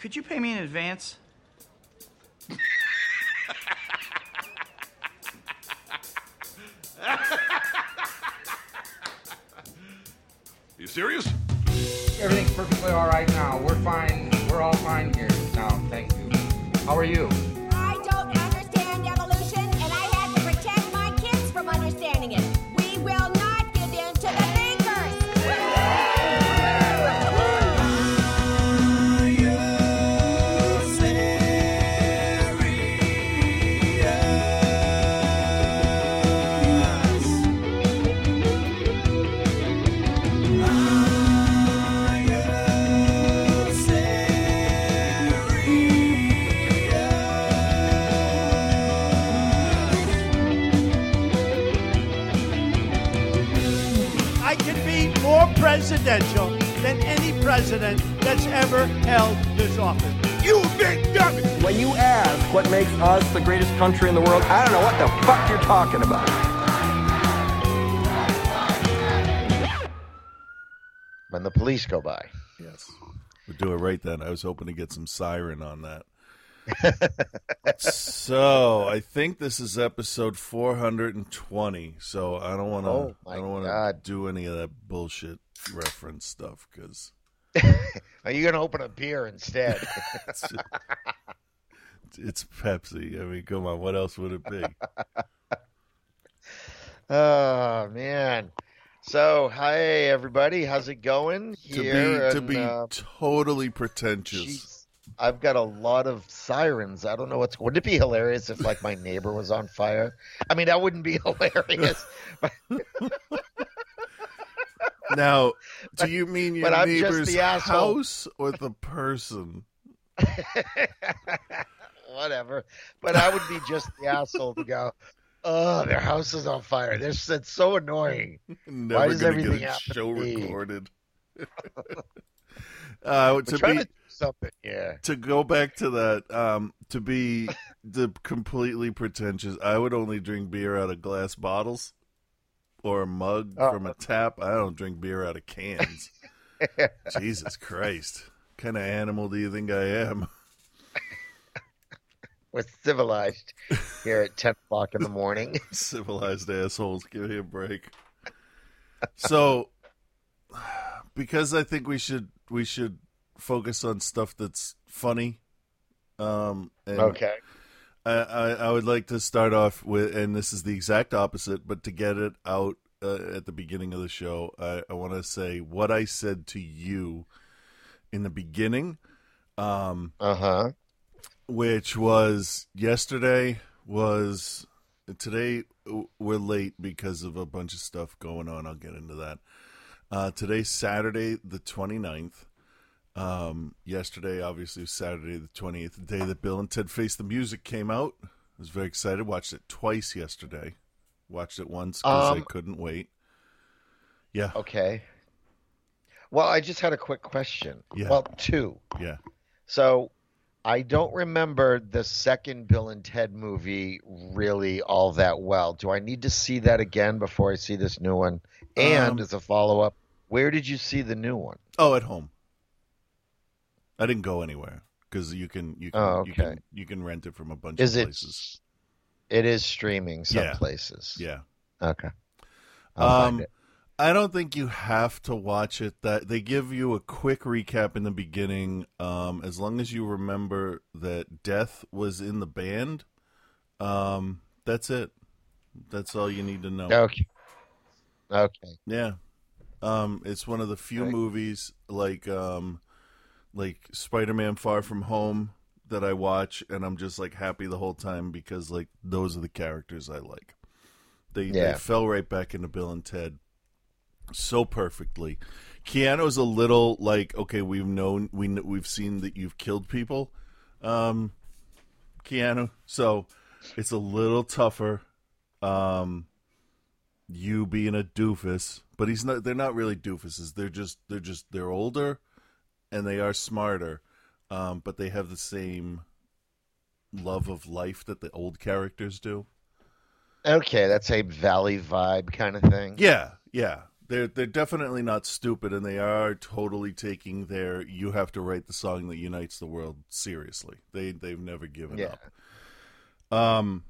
could you pay me in advance? You serious? Everything's perfectly all right now. We're fine. We're all fine here now. Thank you. How are you? President that's ever held this office. You big dummy! When you ask what makes us the greatest country in the world, I don't know what the fuck you're talking about. When the police go by. Yes. We'll do it right then. I was hoping to get some siren on that. so I think this is episode 420. So I don't want to. Oh, I don't want to God. do any of that bullshit reference stuff because Are you going to open a beer instead? it's, it's Pepsi. I mean, come on. What else would it be? oh man. So, hi everybody. How's it going to here? be to And, be uh, totally pretentious. jeez, I've got a lot of sirens. I don't know what's. Wouldn't it be hilarious if like my neighbor was on fire? I mean, that wouldn't be hilarious. Now, do you mean your but neighbor's the house or the person? Whatever. But I would be just the asshole to go. Oh, their house is on fire. This it's so annoying. Never does everything get to show recorded. uh, to be to something. Yeah. to go back to that, um, to be the completely pretentious, I would only drink beer out of glass bottles or a mug Oh. from a tap. I don't drink beer out of cans. Jesus Christ. What kind of animal do you think I am? We're civilized here at ten o'clock in the morning. Civilized assholes. Give me a break. So, because I think we should we should focus on stuff that's funny. Um, and Okay. I, I, would like to start off with, and this is the exact opposite, but to get it out uh, at the beginning of the show, I, I want to say what I said to you in the beginning, um, Uh huh. which was yesterday was today. We're late because of a bunch of stuff going on. I'll get into that. Uh, today's Saturday, the 29th. Um, yesterday, obviously, was Saturday the 28th, the day that Bill and Ted Face the Music came out. I was very excited. Watched it twice yesterday. Watched it once because I Um, couldn't wait. Yeah, Okay. Well, I just had a quick question. Yeah. Well, two. yeah. So, I don't remember the second Bill and Ted movie really all that well. Do I need to see that again before I see this new one? And Um, as a follow up, where did you see the new one? Oh, at home. I didn't go anywhere because you can you can, Oh, you can you can rent it from a bunch Is of it? places. It is streaming some Yeah. places. Yeah. Okay. I'll Um. I don't think you have to watch it. That they give you a quick recap in the beginning. Um, as long as you remember that Death was in the band, um, that's it. That's all you need to know. Okay. Okay. Yeah. Um, it's one of the few movies like um, like Spider-Man: Far From Home that I watch, and I'm just like happy the whole time because like those are the characters I like. They Yeah. they fell right back into Bill and Ted so perfectly. Keanu's a little like okay, we've known we we've seen that you've killed people, um, Keanu. So it's a little tougher. Um, you being a doofus, but he's not. They're not really doofuses. They're just they're just they're older, and they are smarter, um, but they have the same love of life that the old characters do. Okay, that's a Valley vibe kind of thing. Yeah, yeah. They're they're definitely not stupid, and they are totally taking their "you have to write the song that unites the world" seriously. They they've never given Yeah. up. Um,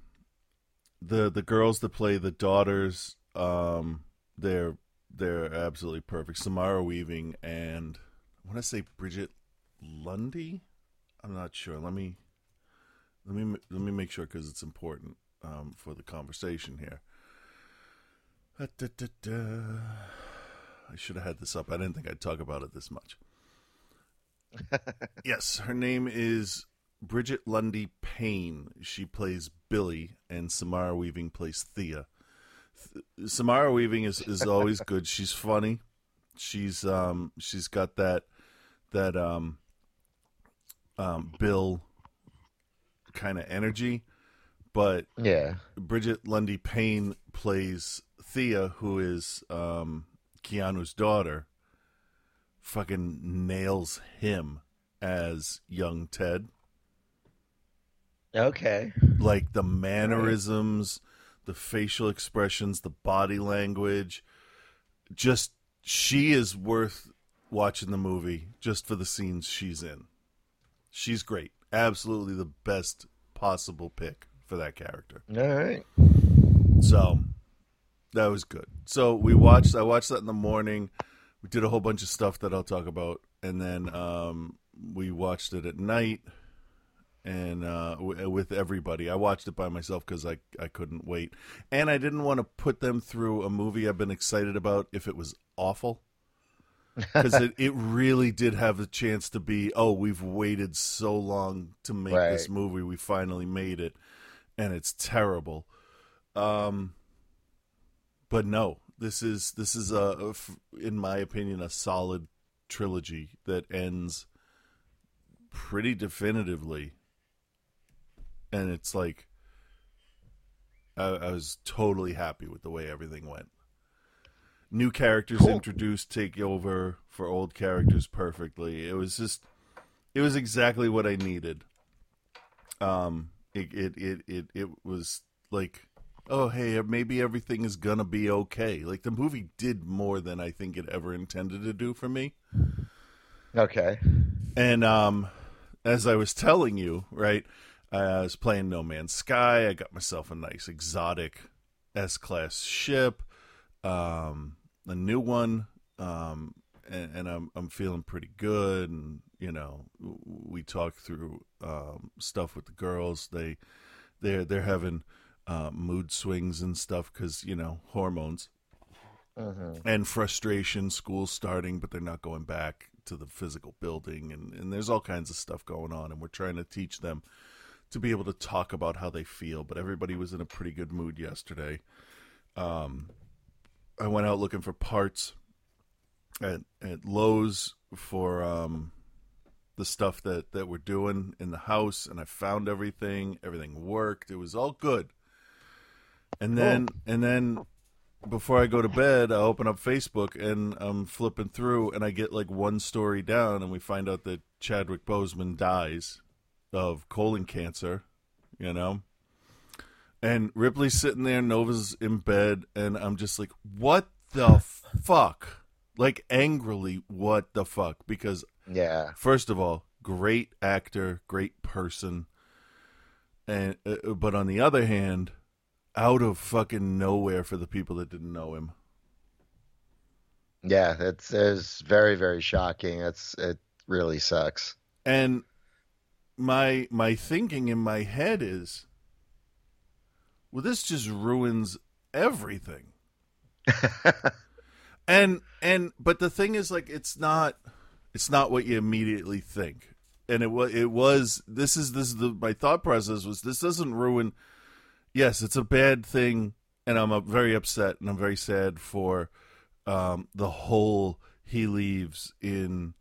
the the girls that play the daughters, um, they're they're absolutely perfect. Samara Weaving and want to say Brigette Lundy. I'm not sure. Let me let me let me make sure because it's important um, for the conversation here. Da, da, da. I should have had this up. I didn't think I'd talk about it this much. yes, her name is Bridget Lundy Payne. She plays Billy, and Samara Weaving plays Thea. Th- Samara Weaving is, is always good. She's funny. She's um she's got that that um um Bill kind of energy, but Yeah. Brigette Lundy-Paine plays Thea, who is um, Keanu's daughter. Fucking nails him as young Ted. Okay. Like the mannerisms, the facial expressions, the body language. Just, she is worth watching the movie just for the scenes she's in. She's great. Absolutely the best possible pick for that character. All right. So that was good. So we watched. I watched that in the morning. We did a whole bunch of stuff that I'll talk about, and then um, we watched it at night, and uh, w- with everybody. I watched it by myself because I I couldn't wait, and I didn't want to put them through a movie I've been excited about if it was awful. Because it, it really did have a chance to be, oh, we've waited so long to make this movie. We finally made it, and it's terrible. Um, but no, this is this is a, in my opinion, a solid trilogy that ends pretty definitively, and it's like I, I was totally happy with the way everything went. New characters introduced take over for old characters perfectly. It was just, it was exactly what I needed. Um, it it it it, it was like oh hey maybe everything is gonna be okay like the movie did more than i think it ever intended to do for me Okay. and um as i was telling you right i was playing no man's sky i got myself a nice exotic s class ship um a new one um and, and i'm i'm feeling pretty good and you know we talked through um stuff with the girls they they're they're having uh, mood swings and stuff because you know hormones and frustration. School's starting, but they're not going back to the physical building, and and there's all kinds of stuff going on, and we're trying to teach them to be able to talk about how they feel. But everybody was in a pretty good mood yesterday. Um, I went out looking for parts at at Lowe's for um the stuff that that we're doing in the house and I found everything. Everything worked. It was all good. And then and then before I go to bed I open up Facebook and I'm flipping through and I get like one story down and we find out that Chadwick Boseman dies of colon cancer you know and Ripley's sitting there Nova's in bed and I'm just like what the fuck like angrily what the fuck because Yeah. First of all, great actor, great person, and uh, but on the other hand, out of fucking nowhere for the people that didn't know him. Yeah. It's it's very very shocking. It's it really sucks. And my my thinking in my head is, well, this just ruins everything. and and but the thing is, like, it's not it's not what you immediately think. And it was it was this is this is the my thought process was this doesn't ruin. Yes, it's a bad thing, and I'm very upset and I'm very sad for um, the whole he leaves in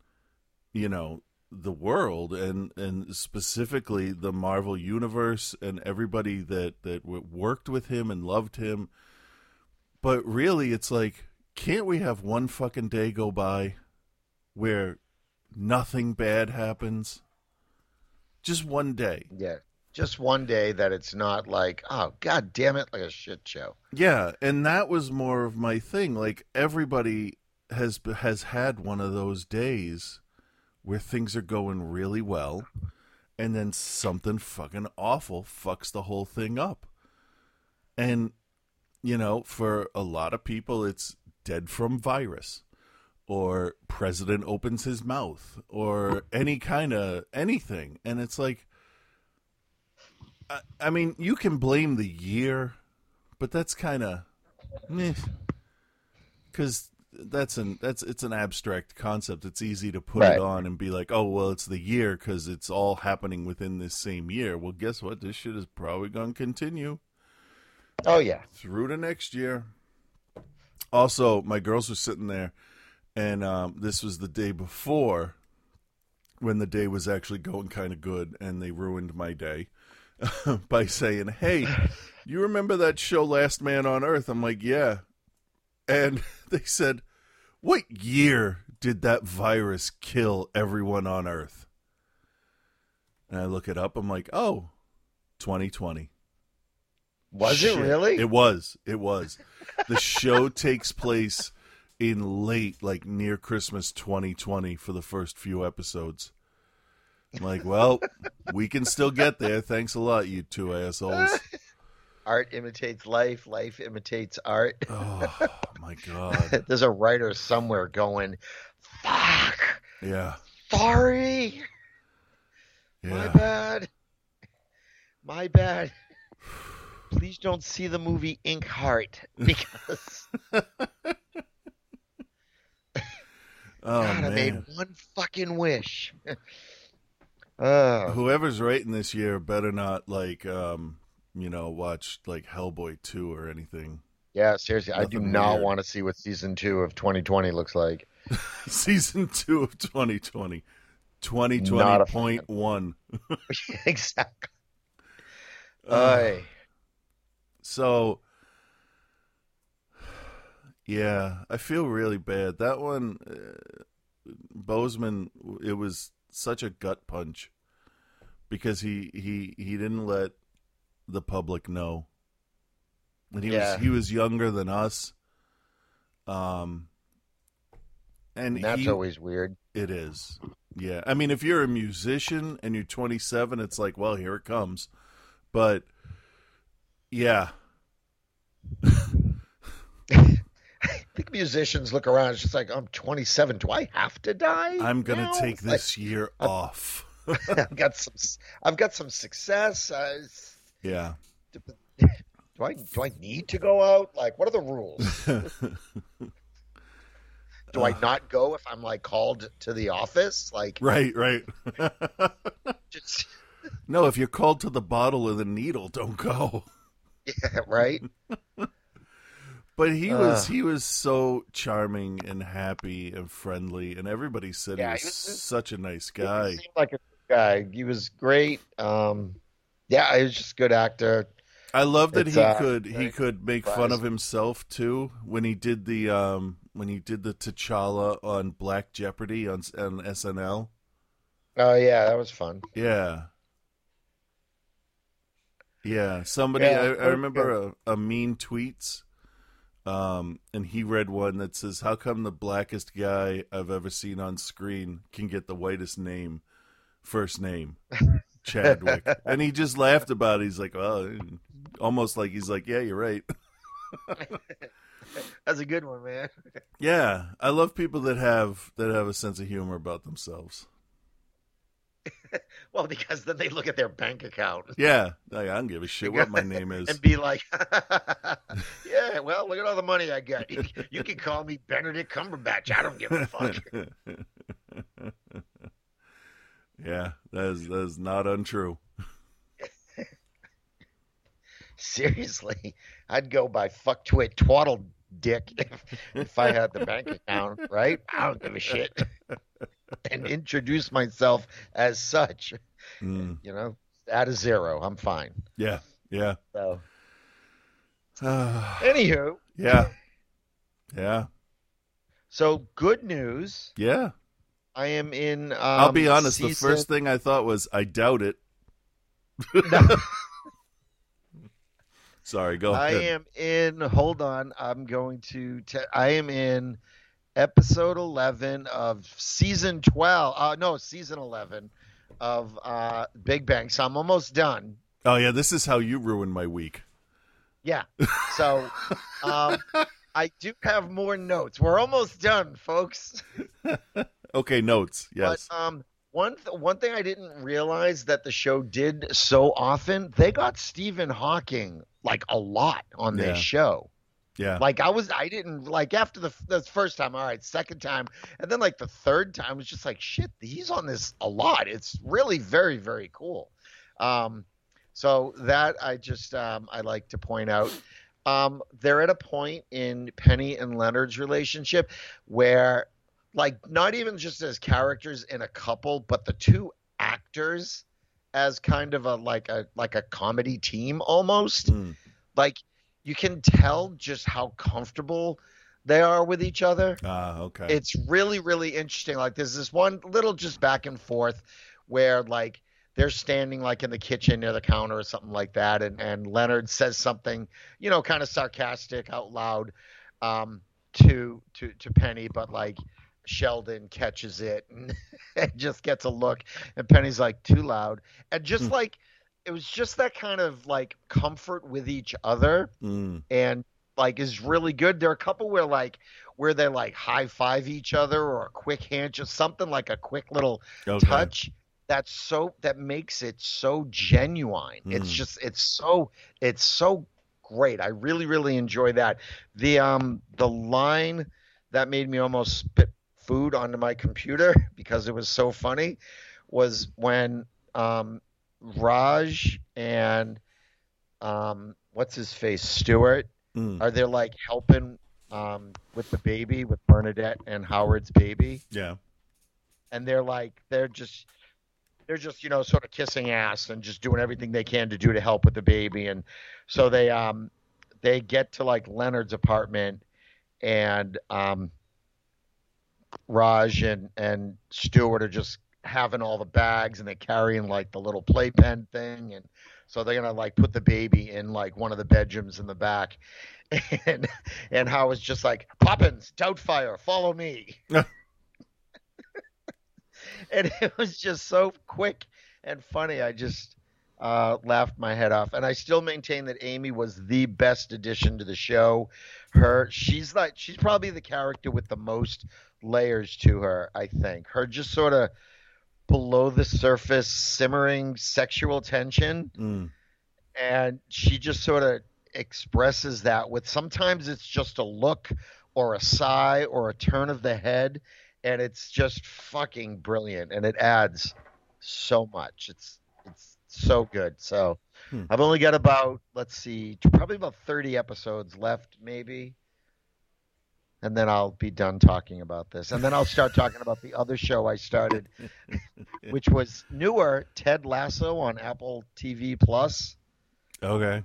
you know the world and and specifically the Marvel universe and everybody that that worked with him and loved him but really it's like can't we have one fucking day go by where nothing bad happens just one day Yeah. Just one day that it's not like, oh god damn it, like a shit show. Yeah, and that was more of my thing. Like everybody has has had one of those days where things are going really well, and then something fucking awful fucks the whole thing up. And you know, for a lot of people, it's dead from virus, or president opens his mouth, or any kind of anything, and it's like. I, I mean, you can blame the year, but that's kind of because that's an that's it's an abstract concept. It's easy to put Right. it on and be like, oh well, it's the year because it's all happening within this same year. Well, guess what? This shit is probably going to continue Oh yeah. through to next year. Also, my girls were sitting there, and um, this was the day before when the day was actually going kind of good, and they ruined my day by saying, Hey, you remember that show Last Man on Earth? I'm like, Yeah. And they said, What year did that virus kill everyone on Earth? And I look it up. I'm like, Oh, 2020. Was it really? It was. It was. The show takes place in late, like near Christmas 2020 for the first few episodes. I'm like, well, we can still get there. Thanks a lot, you two assholes. art imitates life, life imitates art. Oh my god. There's a writer somewhere going, "Fuck, Yeah. sorry, my bad, my bad." Please don't see the movie Inkheart because Oh God, I made one fucking wish. uh, Whoever's writing this year better not like um, you know, watch like Hellboy 2 or anything. yeah, seriously, I do Nothing not weird. want to see what season two of 2020 looks like. Season 2 of 2020. Not a 2020.1. exactly. Aye. So, yeah, I feel really bad. That one, uh, Boseman, it was such a gut punch because he he he didn't let the public know, and he Yeah. was he was younger than us. Um, and And that's he, always weird. it is. Yeah. I mean, if you're a musician and you're 27, it's like, well, here it comes. But yeah. I think musicians look around. It's just like I'm 27. Do I have to die? I'm going to now? take Like, this year off. I've got some. I've got some success. Uh, yeah. do I? Do I need to go out? Like, what are the rules? Do I not go if I'm like called to the office? Like, Right, right. just no, if you're called to the bottle or the needle, don't go. yeah, right? But he was Uh. he was so charming and happy and friendly and everybody said Yeah, he was he was- such a nice guy. He seemed like a good guy. He was great. Um, yeah, he was just a good actor. I love that It's, he uh, could he could make fun of himself too when he did the um when he did the T'Challa on Black Jeopardy on on SNL. Oh yeah, that was fun. Yeah. Yeah, somebody Yeah, I, I remember a, a mean tweets um and he read one that says how come the blackest guy I've ever seen on screen can get the whitest name first name Chadwick and he just laughed about it he's like well mm, almost like he's like yeah you're right That's a good one, man. Yeah, I love people that have that have a sense of humor about themselves. Well, because then they look at their bank account Yeah, like, I don't give a shit what my name is. and be like, "Yeah, well, look at all the money I got. You, you can call me Benedict Cumberbatch. I don't give a fuck." Yeah, that is that is not untrue. Seriously, I'd go by fuck twit twaddle dick if, if I had the bank account, right? I don't give a shit. And introduce myself as such. Mm, You know, add a zero. I'm fine. yeah, yeah, So, anywho, yeah, yeah, so good news. yeah. I am in. Um, I'll be honest. The first thing I thought was, I doubt it. Sorry, go I ahead. am in. Hold on, I'm going to. Te- I am in episode 11 of season 12. Uh, no, season 11 of uh, Big Bang. So I'm almost done. Oh yeah, this is how you ruined my week. Yeah. So um, I do have more notes. We're almost done, folks. Okay, notes. Yes. But um, one th- one thing I didn't realize that the show did so often, they got Stephen Hawking like a lot on Yeah. this show. yeah. Like I was, I didn't like after the, the first time. All right, second time, and then like the third time, was just like shit. He's on this a lot. It's really very very cool. Um, so that I just um, I like to point out. Um, they're at a point in Penny and Leonard's relationship where, like, not even just as characters in a couple, but the two actors as kind of a like a like a comedy team almost Mm. like you can tell just how comfortable they are with each other. Ah, okay. It's really, really interesting. Like there's this one little just back and forth where like they're standing like in the kitchen near the counter or something like that, and, and Leonard says something, you know, kind of sarcastic out loud um, to to to Penny, but like Sheldon catches it and, and just gets a look, and Penny's like too loud, and just Hmm. like it was just that kind of like comfort with each other Mm. and like is really good. There are a couple where like where they like high five each other or a quick hand, just something like a quick little Okay. touch. That's so that makes it so genuine. It's Mm. just it's so it's so great. I really really enjoy that. The um the line that made me almost spit food onto my computer because it was so funny was when um Raj and um what's his face Stewart Mm. are they like helping um, with the baby with Bernadette and Howard's baby, Yeah. and they're like they're just they're just you know sort of kissing ass and just doing everything they can to do to help with the baby, and so they um they get to like Leonard's apartment, and um Raj and and Stewart are just having all the bags and they're carrying like the little playpen thing. And so they're gonna like put the baby in like one of the bedrooms in the back. And and Howard's just like Poppins, Doubtfire, follow me. and it was just so quick and funny. I just uh, laughed my head off, and I still maintain that Amy was the best addition to the show. Her, she's like, she's probably the character with the most layers to her. I think her just sort of below the surface, simmering sexual tension Mm. and she just sort of expresses that with sometimes it's just a look or a sigh or a turn of the head and it's just fucking brilliant and it adds so much it's it's so good so Hmm. i've only got about let's see probably about 30 episodes left maybe and then I'll be done talking about this. And then I'll start talking about the other show I started, which was newer, Ted Lasso on Apple TV Plus Okay.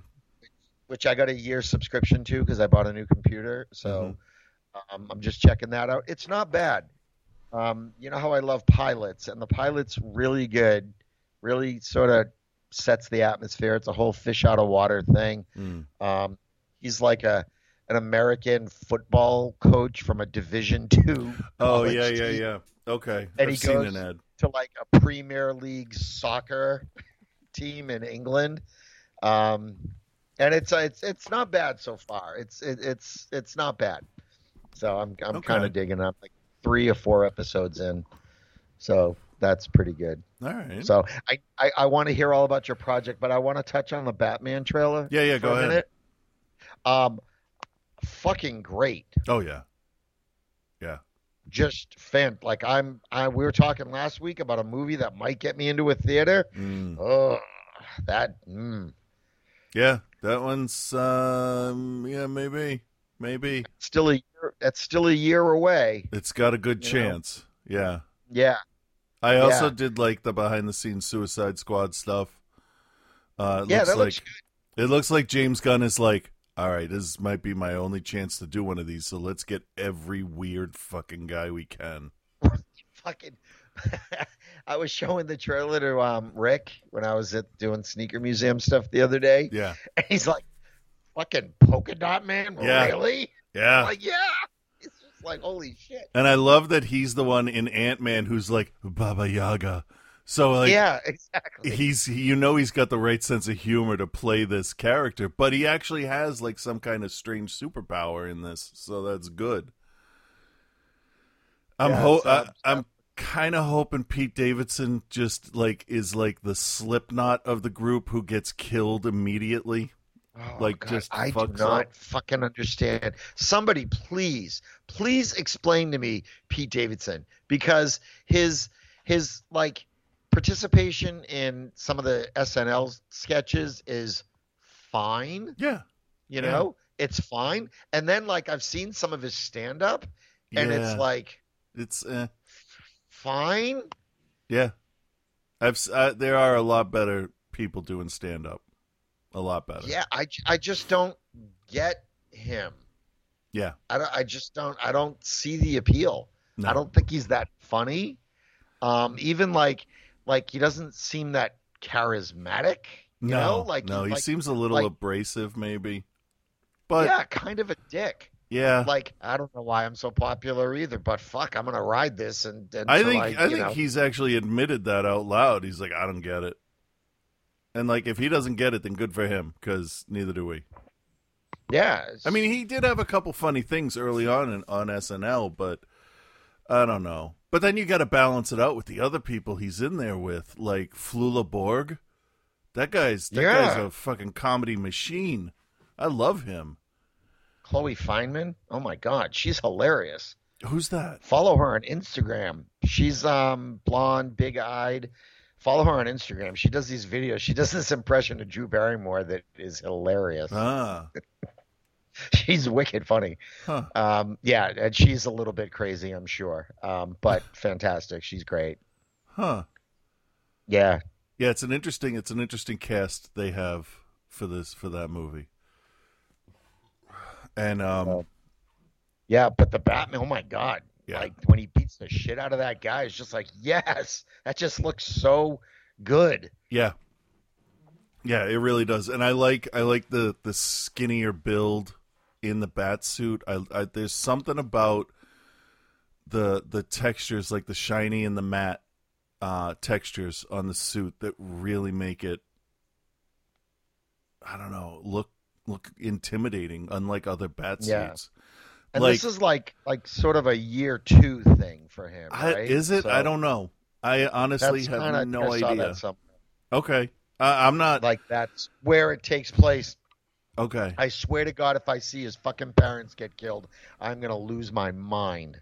which I got a year subscription to because I bought a new computer. So um, I'm just checking that out. It's not bad. Um, you know how I love pilots, and the pilot's really good. Really sort of sets the atmosphere. It's a whole fish out of water thing. Mm. Um, he's like a an American football coach from a Division two. Oh yeah, yeah, team yeah. Okay. And I've he seen goes- an ad. to like a Premier League soccer team in England. Um, and it's it's it's not bad so far. It's it, it's it's not bad. So I'm I'm Okay. kind of digging. I'm like three or four episodes in, so that's pretty good. All right. So I I, I want to hear all about your project, but I want to touch on the Batman trailer. Yeah, yeah, go ahead. minute. Um, fucking great. oh yeah. Yeah. Just fan like I'm. I we were talking last week about a movie that might get me into a theater. Mm. Oh, that. Mm, Yeah. That one's um yeah, maybe. Maybe. still a year. That's still a year away. It's got a good You know? chance. Yeah. Yeah. I also Yeah. did like the behind the scenes Suicide Squad stuff. Uh it Yeah, looks that like looks it looks like James Gunn is like, all right, this might be my only chance to do one of these, so let's get every weird fucking guy we can. Fucking. I was showing the trailer to um, Rick when I was at doing sneaker museum stuff the other day, Yeah. and he's like, "Fucking polka dot man, Yeah. really?" Yeah. I'm like, yeah. It's just like, holy shit. And I love that he's the one in Ant Man who's like Baba Yaga. So like yeah, exactly. he's you know he's got the right sense of humor to play this character, but he actually has like some kind of strange superpower in this, so that's good. I'm Yeah, ho- I, I'm kind of hoping Pete Davidson just like is like the Slipknot of the group who gets killed immediately. Oh, like, God, just I do not up. fucking understand. Somebody, please, please explain to me Pete Davidson because his his like participation in some of the SNL sketches is fine. Yeah, You Yeah. know, it's fine. And then like I've seen some of his stand up, and Yeah. it's like it's eh. fine. yeah. I've uh, there are a lot better people doing stand up, a lot better. Yeah, I I just don't get him. yeah. I don't, I just don't I don't see the appeal. No. I don't think he's that funny. Um, even like like he doesn't seem that charismatic. You no, know, like no, he like, seems a little like- abrasive, maybe. But yeah, kind of a dick. yeah, Like I don't know why I'm so popular either, but fuck, I'm gonna ride this and until I think I, you think know- he's actually admitted that out loud. He's like, I don't get it, and like if he doesn't get it, then good for him because neither do we. yeah. I mean, he did have a couple funny things early on in, on SNL, but I don't know. But then you got to balance it out with the other people he's in there with, like Flula Borg. That guy's that Yeah. guy's a fucking comedy machine. I love him. Chloe Fineman. Oh my god, she's hilarious. Who's that? Follow her on Instagram. She's um blonde, big eyed. Follow her on Instagram. She does these videos. She does this impression of Drew Barrymore that is hilarious. Ah, She's wicked funny. huh. Um, yeah, and she's a little bit crazy, I'm sure. Um, but fantastic. She's great. Huh. Yeah. Yeah, it's an interesting it's an interesting cast they have for this for that movie. And um Yeah, but the Batman, oh my god. Yeah. Like when he beats the shit out of that guy, it's just like, yes, that just looks so good. yeah. Yeah, it really does. And I like I like the the skinnier build in the bat suit. I, I there's something about the the textures like the shiny and the matte uh textures on the suit that really make it I don't know, look look intimidating unlike other bat Yeah. suits. And Like- this is like like sort of a year two thing for him. I, right? is it? So I don't know. I honestly have kinda- no I idea. Okay. I'm not. Like that's where it takes place. okay. I swear to God, if I see his fucking parents get killed, I'm gonna lose my mind.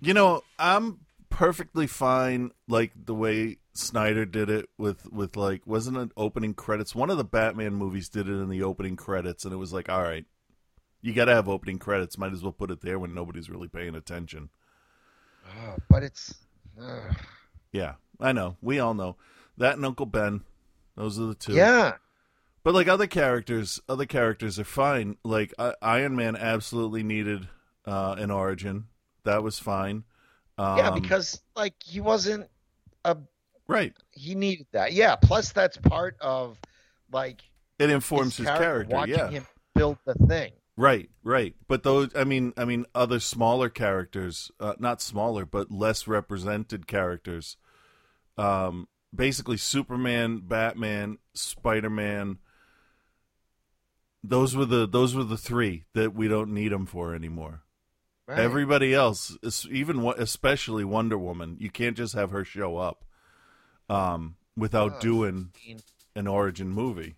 You know, I'm perfectly fine like the way Snyder did it with with like wasn't it opening credits? One of the Batman movies did it in the opening credits and it was like, all right. You got to have opening credits. Might as well put it there when nobody's really paying attention. Oh, but it's ugh. Yeah, I know. We all know. That and Uncle Ben. Those are the two. yeah, But like other characters, other characters are fine. Like uh, Iron Man absolutely needed uh, an origin. That was fine. Um, yeah, because like he wasn't a right, he needed that. Yeah, plus that's part of like it informs his, character. Watching yeah, him build the thing. Right, right. But those, I mean, I mean, other smaller characters, uh, not smaller, but less represented characters. Um, basically, Superman, Batman, Spider Man. Those were the those were the three that we don't need them for anymore. Right. Everybody else, even especially Wonder Woman, you can't just have her show up um, without Oh, doing an origin movie.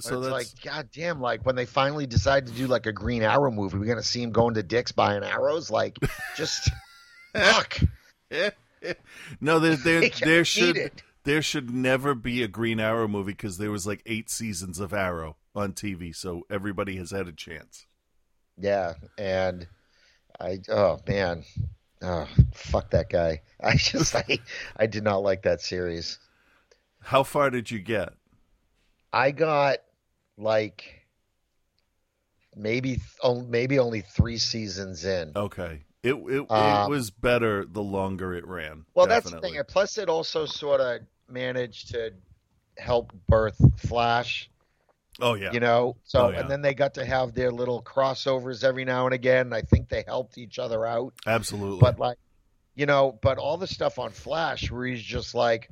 So it's that's like, goddamn, like when they finally decide to do like a Green Arrow movie, we're gonna see him going to Dick's buying arrows. Like, just fuck. no, there there there should it. there should never be a Green Arrow movie because there was like eight seasons of Arrow on TV, so everybody has had a chance. Yeah, and I, oh man, oh fuck that guy. I just, I, I did not like that series. How far did you get? I got like maybe, oh, maybe only three seasons in. Okay, It it, Um, it was better the longer it ran. Well, that's the thing. Plus, it also sort of managed to help birth Flash. Oh yeah. You know, so Oh, yeah. and then they got to have their little crossovers every now and again. I think they helped each other out. Absolutely. But like, you know, but all the stuff on Flash where he's just like,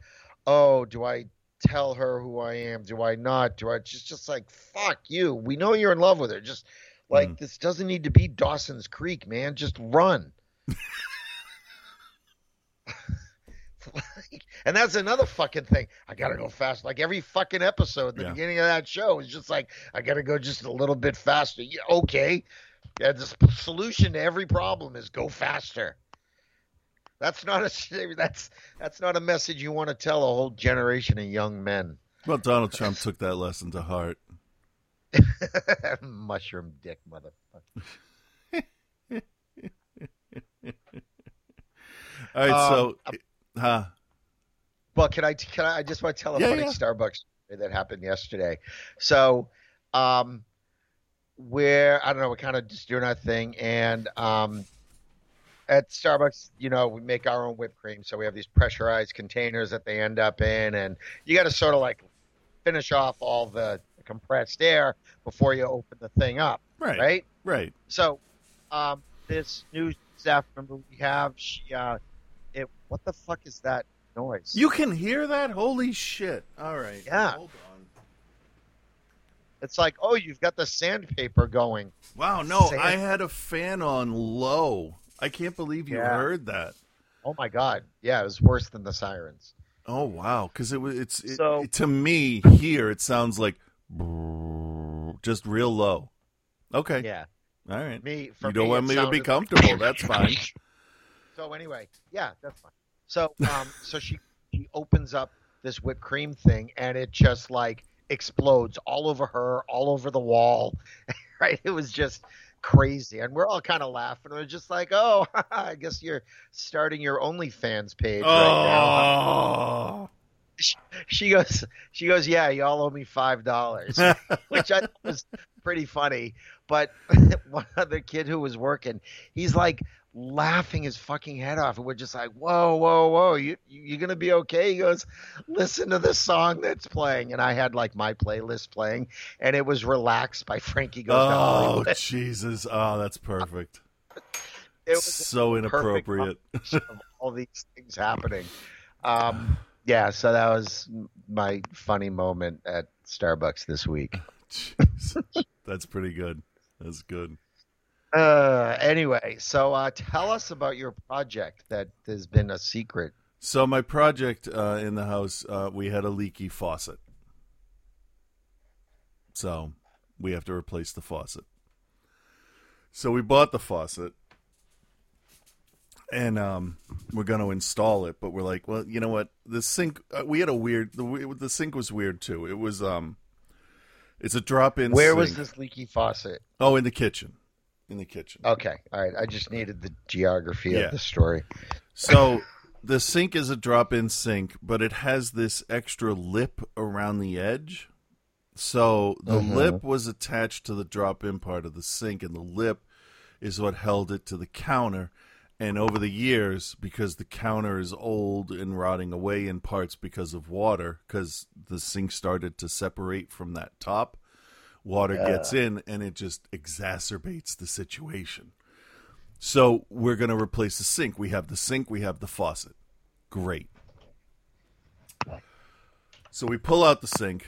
"Oh, do I tell her who I am? Do I not? Do I?" Just just like, "Fuck you." We know you're in love with her. Just like Mm. this doesn't need to be Dawson's Creek, man. Just run. and that's another fucking thing. I gotta go fast. Like every fucking episode, the Yeah. beginning of that show is just like, I gotta go just a little bit faster. Yeah, okay. Yeah, the solution to every problem is go faster. That's not a that's that's not a message you want to tell a whole generation of young men. well, Donald Trump took that lesson to heart. Mushroom dick motherfucker. All right, Um, so huh? Well, can I can I, I just want to tell a Yeah, funny yeah. Starbucks story that happened yesterday. So, um, where I don't know, we're kind of just doing our thing, and um, at Starbucks, you know, we make our own whipped cream, so we have these pressurized containers that they end up in, and you got to sort of like finish off all the compressed air before you open the thing up, Right. right? Right. So, um, this new staff member we have, she, uh, it, what the fuck is that noise? You can hear that? Holy shit! All right. Yeah. Hold on. It's like, oh, you've got the sandpaper going. Wow. No, Sand- I had a fan on low. I can't believe you Yeah. heard that. Oh my god, yeah, it was worse than the sirens. Oh wow, because it was it's it, So- to me here it sounds like just real low. Okay, Yeah, all right. me. For You don't me, want me to be sounded- comfortable? That's fine. So anyway, yeah, that's fine. So, um, so she she opens up this whipped cream thing, and it just like explodes all over her, all over the wall. right? It was just crazy, and we're all kind of laughing. We're just like, oh, I guess you're starting your OnlyFans page right now. Oh, she goes she goes yeah y'all owe me five dollars which i thought was pretty funny but one other kid who was working he's like laughing his fucking head off and we're just like whoa whoa whoa you you, are gonna be okay he goes listen to the song that's playing and i had like my playlist playing and it was relaxed by frankie goes to oh Jesus! Oh, that's perfect. it was so inappropriate. all these things happening um yeah so that was my funny moment at starbucks this week. That's pretty good. That's good. Uh, anyway, so uh, tell us about your project that has been a secret. So my project uh, in the house, uh, we had a leaky faucet. So we have to replace the faucet. So we bought the faucet, and um, we're going to install it. But we're like, well, you know what? The sink. Uh, we had a weird. The, the sink was weird too. It was um, it's a drop-in. Where sink. was this leaky faucet? Oh, in the kitchen. In the kitchen. Okay, all right. I just needed the geography Yeah. of the story. So the sink is a drop-in sink, but it has this extra lip around the edge. So the Mhm. lip was attached to the drop-in part of the sink, and the lip is what held it to the counter. And over the years, because the counter is old and rotting away in parts because of water, because the sink started to separate from that top, water gets in and it just exacerbates the situation. So we're going to replace the sink. We have the sink, we have the faucet. Great. So we pull out the sink,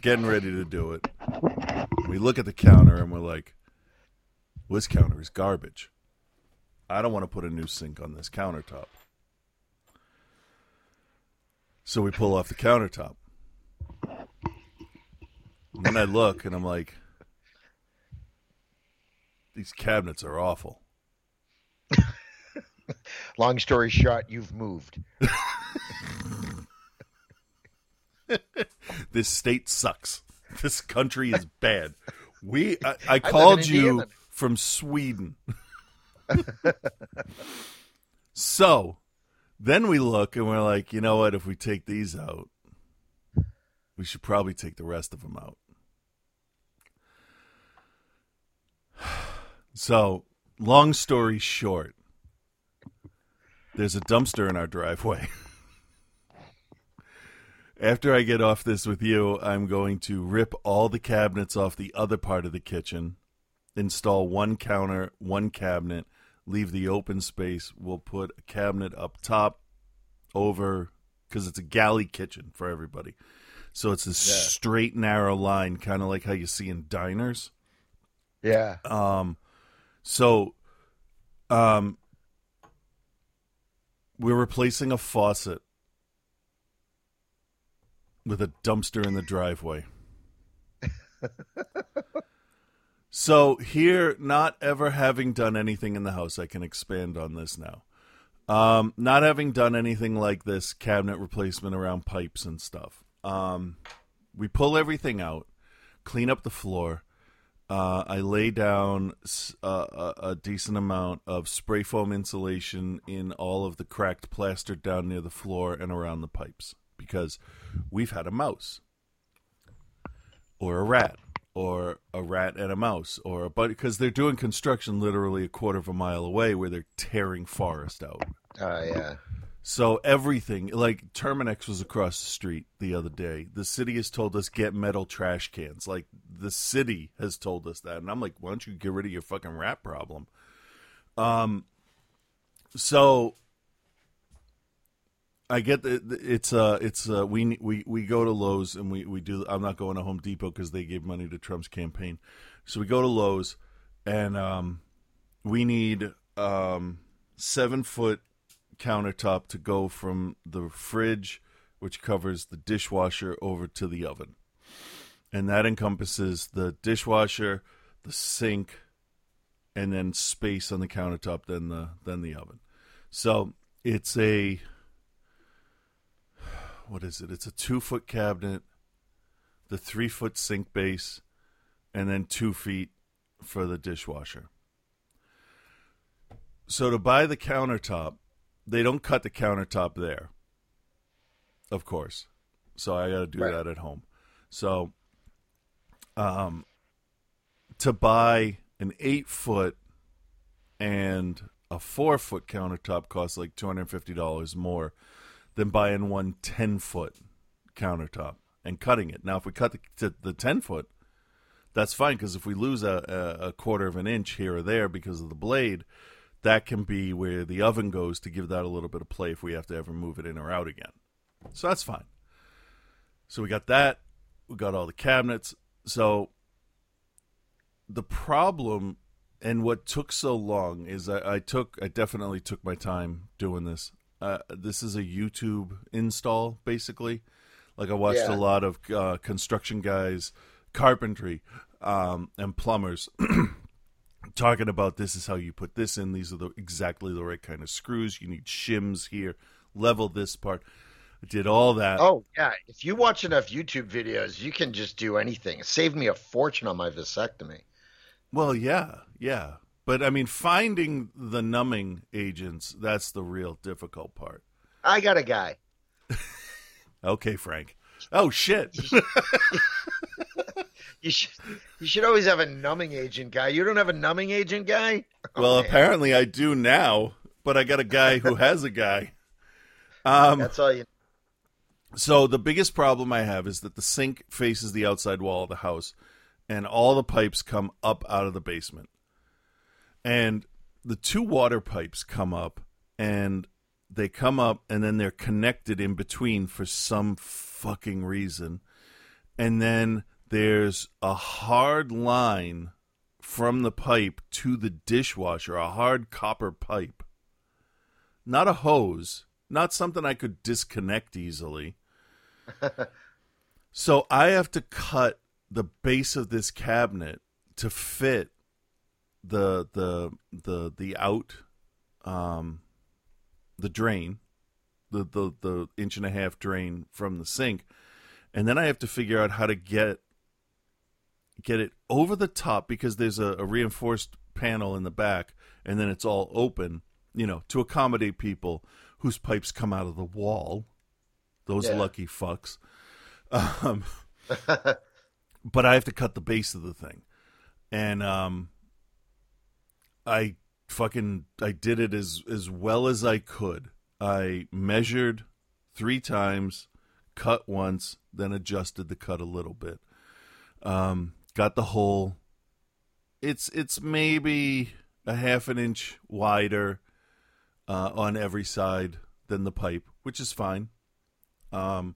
getting ready to do it. We look at the counter and we're like, this counter is garbage. I don't want to put a new sink on this countertop. So we pull off the countertop. And then I look and I'm like, these cabinets are awful. Long story short, you've moved. This state sucks. This country is bad. We I, I in called you Indiana. from Sweden. so then we look and we're like, you know what? If we take these out, we should probably take the rest of them out. So long story short, there's a dumpster in our driveway. After I get off this with you, I'm going to rip all the cabinets off the other part of the kitchen, install one counter, one cabinet, leave the open space. We'll put a cabinet up top over because it's a galley kitchen for everybody. So it's a straight, narrow line, kind of like how you see in diners. Yeah. Um, so, um, we're replacing a faucet with a dumpster in the driveway. so here, not ever having done anything in the house, I can expand on this now. Um, not having done anything like this cabinet replacement around pipes and stuff. Um, we pull everything out, clean up the floor. Uh, I lay down uh, a, a decent amount of spray foam insulation in all of the cracked plaster down near the floor and around the pipes because we've had a mouse or a rat or a rat and a mouse or a but because they're doing construction literally a quarter of a mile away where they're tearing forest out. Oh yeah. So everything, like Terminix was across the street the other day. The city has told us get metal trash cans. Like the city has told us that, and I'm like, why don't you get rid of your fucking rat problem? Um, so I get that it's uh it's uh we we we go to Lowe's and we we do. I'm not going to Home Depot because they gave money to Trump's campaign, so we go to Lowe's and um we need um seven foot countertop to go from the fridge, which covers the dishwasher, over to the oven. And that encompasses the dishwasher, the sink, and then space on the countertop, then the then the oven. So it's a what is it? It's a two foot cabinet, the three foot sink base, and then two feet for the dishwasher. So to buy the countertop, they don't cut the countertop there. Of course. So I got to do Right. that at home. So um to buy an 8 foot and a 4 foot countertop costs like $250 more than buying one 10 foot countertop and cutting it. Now if we cut the, to the 10 foot that's fine because if we lose a, a quarter of an inch here or there because of the blade, that can be where the oven goes to give that a little bit of play if we have to ever move it in or out again. So that's fine. So we got that. We got all the cabinets. So the problem and what took so long is I, I took I definitely took my time doing this. Uh, this is a YouTube install basically. Like I watched Yeah. a lot of uh, construction guys, carpentry, um, and plumbers talking about this is how you put this in. These are the exactly the right kind of screws. You need shims here. Level this part. I did all that. Oh yeah. If you watch enough YouTube videos, you can just do anything. It saved me a fortune on my vasectomy. Well, yeah, yeah. But I mean, finding the numbing agents, that's the real difficult part. I got a guy. Okay, Frank. Oh, shit. You should you should always have a numbing agent guy. You don't have a numbing agent guy? well, man. apparently I do now, but I got a guy who has a guy. Um, That's all you So the biggest problem I have is that the sink faces the outside wall of the house, and all the pipes come up out of the basement. And the two water pipes come up, and they come up, and then they're connected in between for some fucking reason. And then there's a hard line from the pipe to the dishwasher, a hard copper pipe. Not a hose, not something I could disconnect easily. so I have to cut the base of this cabinet to fit the the the the out um the drain the the the inch and a half drain from the sink and then I have to figure out how to get get it over the top because there's a, a reinforced panel in the back and then it's all open you know to accommodate people whose pipes come out of the wall those Yeah. lucky fucks um, but I have to cut the base of the thing, and um, I fucking I did it as as well as I could. I measured three times, cut once, then adjusted the cut a little bit. Um, got the hole. It's it's maybe a half an inch wider uh, on every side than the pipe, which is fine. Um,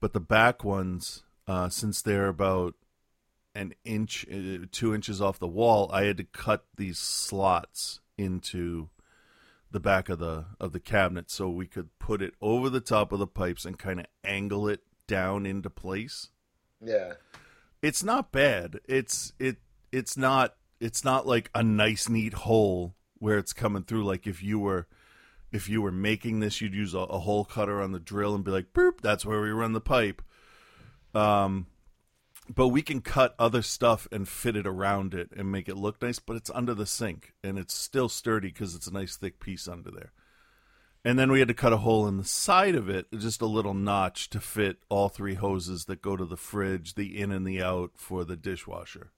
but the back ones, uh, since they're about an inch, uh, two inches off the wall, I had to cut these slots into the back of the of the cabinet so we could put it over the top of the pipes and kind of angle it down into place. Yeah. It's not bad. It's it it's not it's not like a nice neat hole where it's coming through. Like if you were if you were making this you'd use a, a hole cutter on the drill and be like boop that's where we run the pipe. Um but we can cut other stuff and fit it around it and make it look nice but it's under the sink and it's still sturdy because it's a nice thick piece under there and then we had to cut a hole in the side of it just a little notch to fit all three hoses that go to the fridge the in and the out for the dishwasher.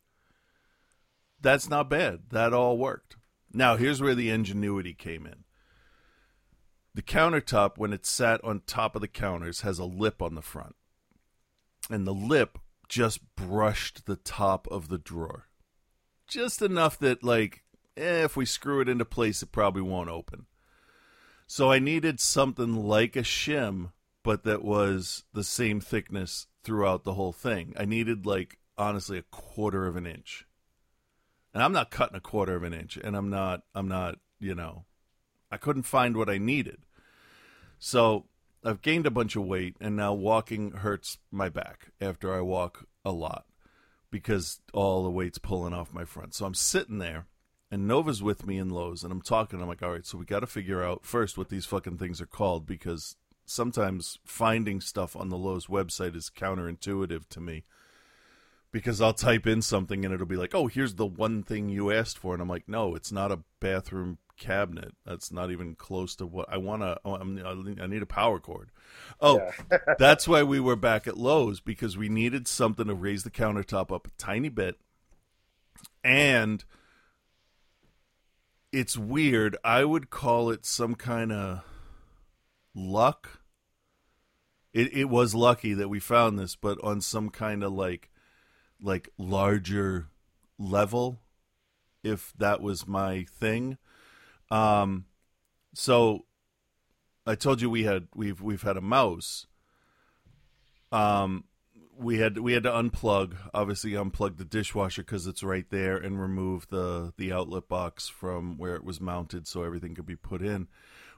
That's not bad. That all worked. Now here's where the ingenuity came in. The countertop when it's sat on top of the counters has a lip on the front. And the lip just brushed the top of the drawer. Just enough that, like, eh, if we screw it into place, it probably won't open. So I needed something like a shim, but that was the same thickness throughout the whole thing. I needed, like, honestly, a quarter of an inch. And I'm not cutting a quarter of an inch, and I'm not, I'm not, you know, I couldn't find what I needed. So I've gained a bunch of weight, and now walking hurts my back after I walk a lot because all the weight's pulling off my front. So I'm sitting there, and Nova's with me in Lowe's, and I'm talking. I'm like, all right, so we got to figure out first what these fucking things are called because sometimes finding stuff on the Lowe's website is counterintuitive to me. Because I'll type in something and it'll be like, oh, here's the one thing you asked for. And I'm like, no, it's not a bathroom cabinet. That's not even close to what I want to. Oh, I need a power cord. Oh, that's why we were back at Lowe's because we needed something to raise the countertop up a tiny bit. And it's weird. I would call it some kind of luck. It it was lucky that we found this, but on some kind of like like larger level if that was my thing um, so I told you we had we've we've had a mouse. Um, we had we had to unplug, obviously unplug the dishwasher because it's right there, and remove the the outlet box from where it was mounted, so everything could be put in.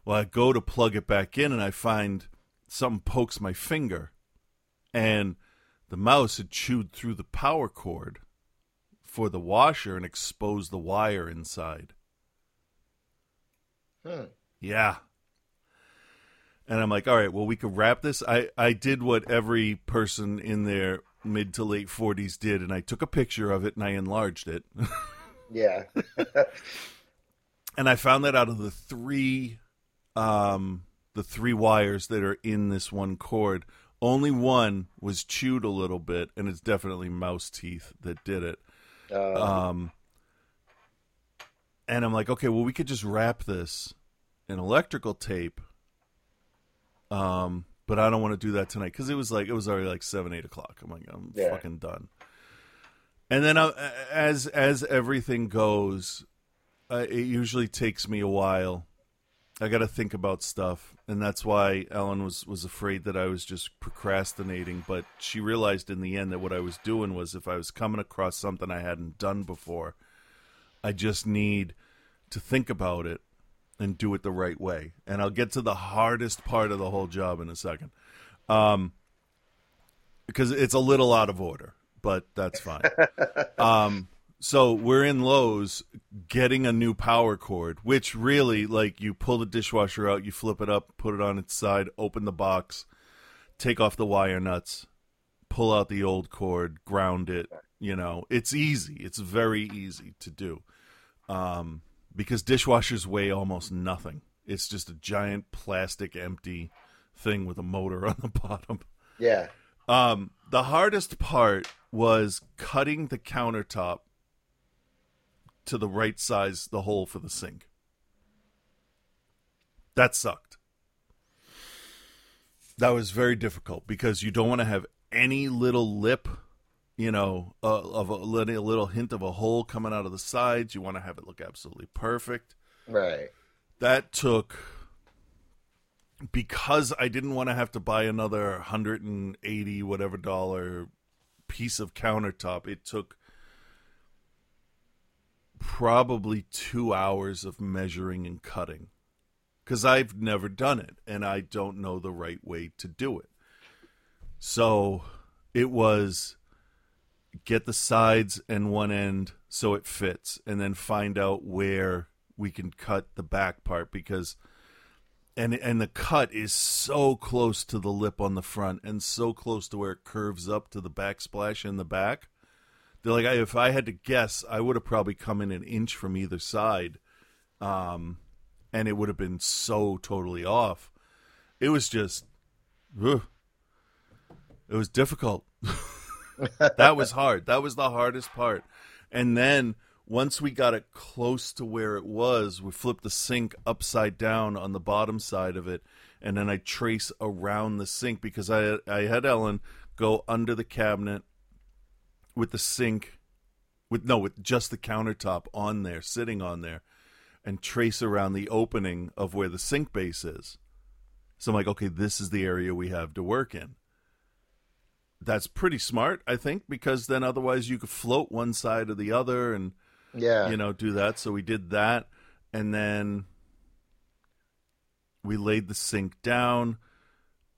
Well, I go to plug it back in, and I find something pokes my finger, and the mouse had chewed through the power cord for the washer and exposed the wire inside. Yeah. And I'm like, all right, well, we could wrap this. I, I did what every person in their mid to late 40s did, and I took a picture of it and I enlarged it. Yeah. and I found that out of the three, um, the three wires that are in this one cord, only one was chewed a little bit, and it's definitely mouse teeth that did it. Uh, Um, and I'm like, okay, well, we could just wrap this in electrical tape. Um, but I don't want to do that tonight because it was like it was already like seven, eight o'clock. I'm like, I'm Yeah. fucking done. And then I, as as everything goes, uh, it usually takes me a while. I got to think about stuff, and that's why Ellen was was afraid that I was just procrastinating. But she realized in the end that what I was doing was, if I was coming across something I hadn't done before, I just need to think about it and do it the right way. And I'll get to the hardest part of the whole job in a second. Um, because it's a little out of order, but that's fine. um, so we're in Lowe's getting a new power cord, which really, like, you pull the dishwasher out, you flip it up, put it on its side, open the box, take off the wire nuts, pull out the old cord, ground it. You know, it's easy. It's very easy to do. Um, because dishwashers weigh almost nothing. It's just a giant plastic empty thing with a motor on the bottom. yeah. Um, the hardest part was cutting the countertop to the right size the hole for the sink. That sucked. That was very difficult because you don't want to have any little lip, you know, uh, of a little, a little hint of a hole coming out of the sides. You want to have it look absolutely perfect. Right. That took because I didn't want to have to buy another 180 whatever dollar piece of countertop. It took probably 2 hours of measuring and cutting cuz I've never done it and I don't know the right way to do it. So it was get the sides and one end so it fits and then find out where we can cut the back part because and and the cut is so close to the lip on the front and so close to where it curves up to the backsplash in the back. They're like, if I had to guess, I would have probably come in an inch from either side, um, and it would have been so totally off. It was just, ugh. it was difficult. that was hard. That was the hardest part. And then once we got it close to where it was, we flipped the sink upside down on the bottom side of it, and then I trace around the sink because I I had Ellen go under the cabinet with the sink, with no, with just the countertop on there, sitting on there, and trace around the opening of where the sink base is. So I'm like, okay, this is the area we have to work in. That's pretty smart, I think, because then otherwise you could float one side or the other and Yeah. you know, do that. So we did that, and then we laid the sink down,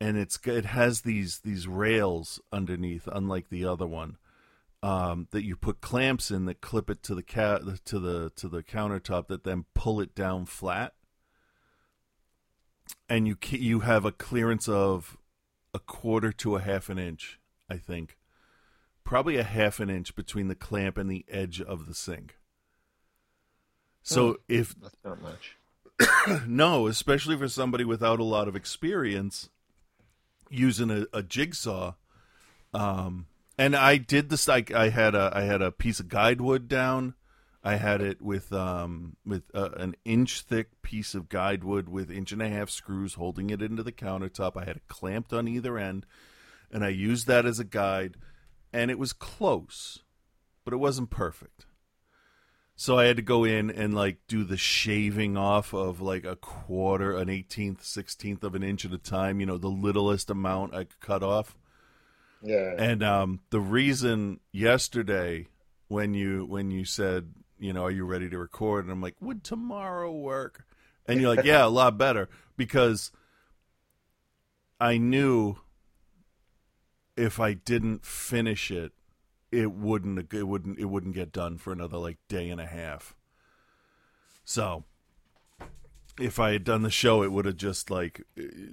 and it's it has these these rails underneath, unlike the other one, um, that you put clamps in that clip it to the cat to the to the countertop that then pull it down flat, and you you have a clearance of a quarter to a half an inch, I think. Probably a half an inch between the clamp and the edge of the sink. So if That's not much. no, especially for somebody without a lot of experience using a, a jigsaw. Um, and I did this. I, I had a I had a piece of guide wood down. I had it with um with uh, an inch thick piece of guide wood with inch and a half screws holding it into the countertop. I had it clamped on either end, and I used that as a guide, and it was close, but it wasn't perfect. So I had to go in and like do the shaving off of like a quarter, an eighteenth, sixteenth of an inch at a time. You know, the littlest amount I could cut off. Yeah. And um, the reason yesterday when you when you said, you know, are you ready to record? And I'm like, would tomorrow work? And you're like, yeah, a lot better because I knew if I didn't finish it, it wouldn't it wouldn't it wouldn't get done for another like day and a half. So if I had done the show, it would have just like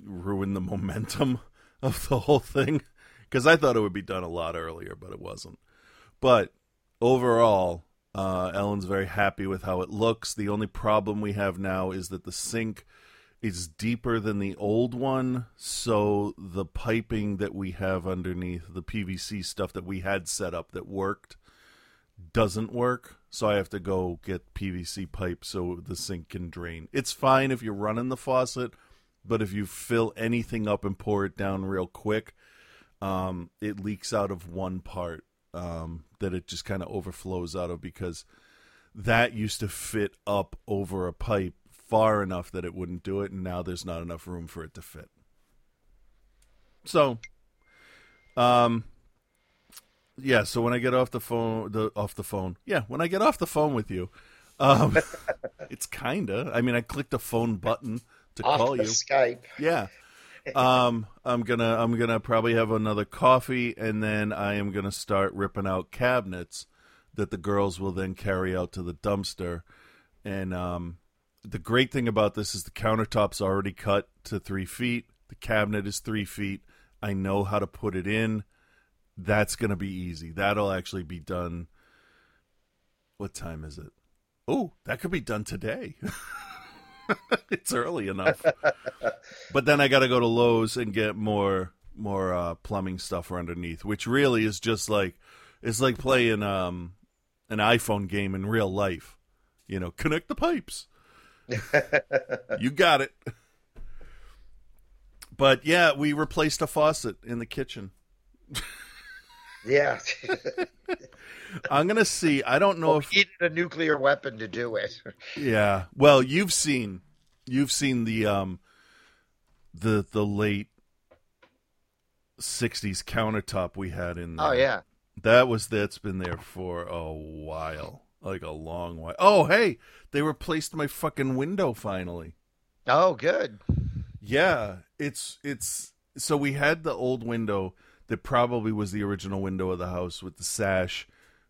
ruined the momentum of the whole thing because I thought it would be done a lot earlier, but it wasn't. But overall, uh, Ellen's very happy with how it looks. The only problem we have now is that the sink is deeper than the old one, so the piping that we have underneath the PVC stuff that we had set up that worked doesn't work. So I have to go get PVC pipe so the sink can drain. It's fine if you're running the faucet, but if you fill anything up and pour it down real quick, um, it leaks out of one part um, that it just kind of overflows out of because that used to fit up over a pipe far enough that it wouldn't do it, and now there's not enough room for it to fit. So, um, yeah. So when I get off the phone, the off the phone, yeah, when I get off the phone with you, um, it's kinda. I mean, I clicked a phone button to Off call the you. Skype. Yeah. Um, I'm gonna I'm gonna probably have another coffee, and then I am gonna start ripping out cabinets that the girls will then carry out to the dumpster. And um, the great thing about this is the countertop's already cut to three feet. The cabinet is three feet. I know how to put it in. That's gonna be easy. That'll actually be done. What time is it? Oh, that could be done today. it's early enough. but then I got to go to Lowe's and get more more uh, plumbing stuff for underneath, which really is just like it's like playing um, an iPhone game in real life. You know, connect the pipes. you got it. But yeah, we replaced a faucet in the kitchen. Yeah. I'm gonna see. I don't know we if needed a nuclear weapon to do it. Yeah. Well, you've seen you've seen the um the the late 60s countertop we had in there. Oh yeah. That was that's been there for a while. Like a long while. Oh, hey, they replaced my fucking window finally. Oh, good. Yeah, it's it's so we had the old window that probably was the original window of the house with the sash.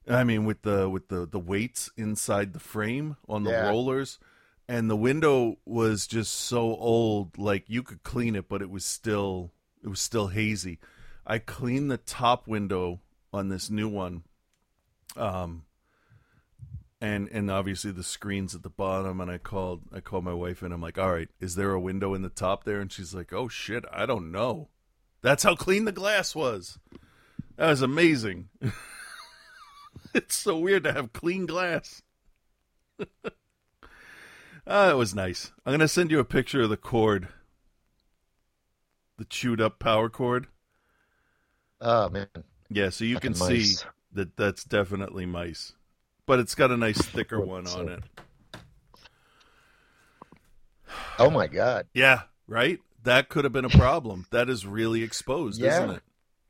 I mean with the with the the weights inside the frame on the Yeah. rollers and the window was just so old like you could clean it but it was still it was still hazy. I cleaned the top window on this new one. Um and and obviously the screen's at the bottom and I called I called my wife and I'm like, "All right, is there a window in the top there?" And she's like, "Oh shit, I don't know." That's how clean the glass was. That was amazing. it's so weird to have clean glass. ah, it was nice. I'm going to send you a picture of the cord. The chewed up power cord. Oh man. Yeah, so you can Fucking see mice. that that's definitely mice. But it's got a nice thicker one on it. Oh my god. Yeah, right? That could have been a problem. that is really exposed, Yeah. isn't it?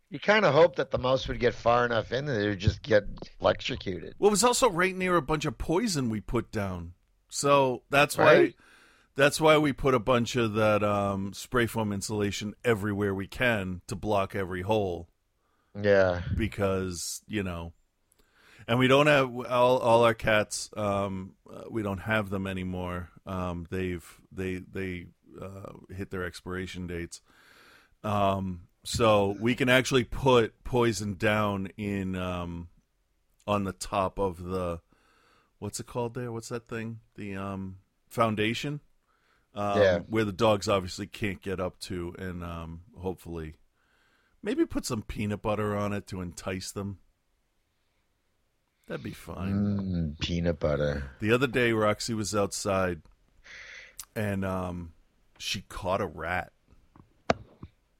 You kind of hope that the mouse would get far enough in that they would just get electrocuted. Well, it was also right near a bunch of poison we put down. So that's why Right. that's why we put a bunch of that um, spray foam insulation everywhere we can to block every hole Yeah. because, you know, and we don't have all all our cats um, we don't have them anymore. Um, they've they they uh, hit their expiration dates. Um, so we can actually put poison down in um, on the top of the what's it called there? What's that thing? The um, foundation. Um, Yeah. Where the dogs obviously can't get up to, and um, hopefully, maybe put some peanut butter on it to entice them. That'd be fine. Mm, peanut butter. The other day, Roxy was outside, and um, she caught a rat.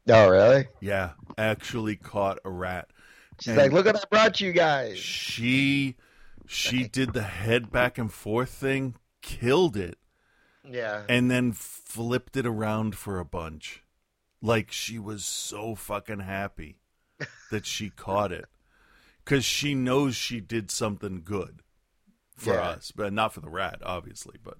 Oh really? Yeah, actually caught a rat. She's And like, look what I brought you guys. she she did the head back and forth thing, killed it, Yeah. and then flipped it around for a bunch. Like she was so fucking happy that she caught it because she knows she did something good for Yeah. us, but not for the rat, obviously. But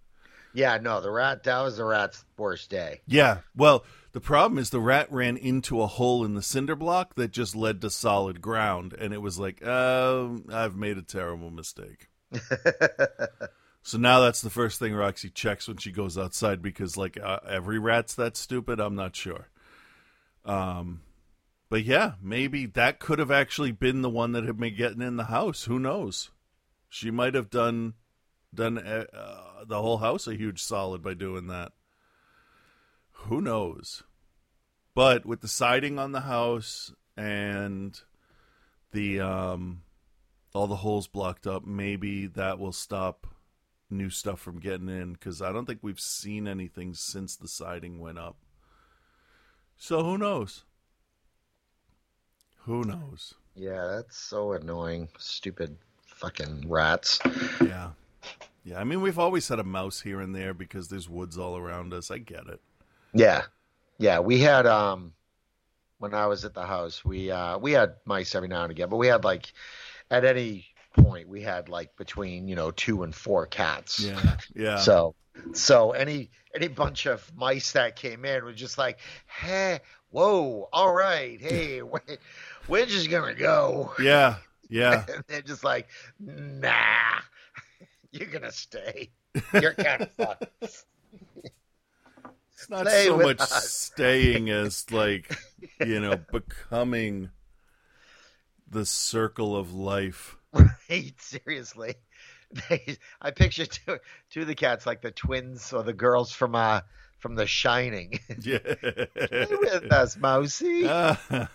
Yeah, no, the rat that was the rat's worst day. Yeah. Well, the problem is the rat ran into a hole in the cinder block that just led to solid ground, and it was like, um, I've made a terrible mistake. so now that's the first thing Roxy checks when she goes outside because, like, uh, every rat's that stupid. I'm not sure. Um, but yeah, maybe that could have actually been the one that had been getting in the house. Who knows? She might have done done uh, uh, the whole house a huge solid by doing that. Who knows? But with the siding on the house and the um all the holes blocked up, maybe that will stop new stuff from getting in cuz I don't think we've seen anything since the siding went up. So who knows? Who knows? Yeah, that's so annoying. Stupid fucking rats. Yeah. Yeah, I mean we've always had a mouse here and there because there's woods all around us. I get it. Yeah. Yeah, we had um when I was at the house, we uh we had mice every now and again, but we had like at any point we had like between, you know, 2 and 4 cats. Yeah. Yeah. So so any any bunch of mice that came in was just like, "Hey, whoa, all right. Hey, we're, we're just going to go." yeah. Yeah. And they're just like, "Nah. You're going to stay. You're kind of fucked." It's not so much us. staying as like, you know, becoming the circle of life. Right, seriously. They, I picture two, two of the cats like the twins or the girls from uh from The Shining. Yeah. Stay with us, Mousy. Ah.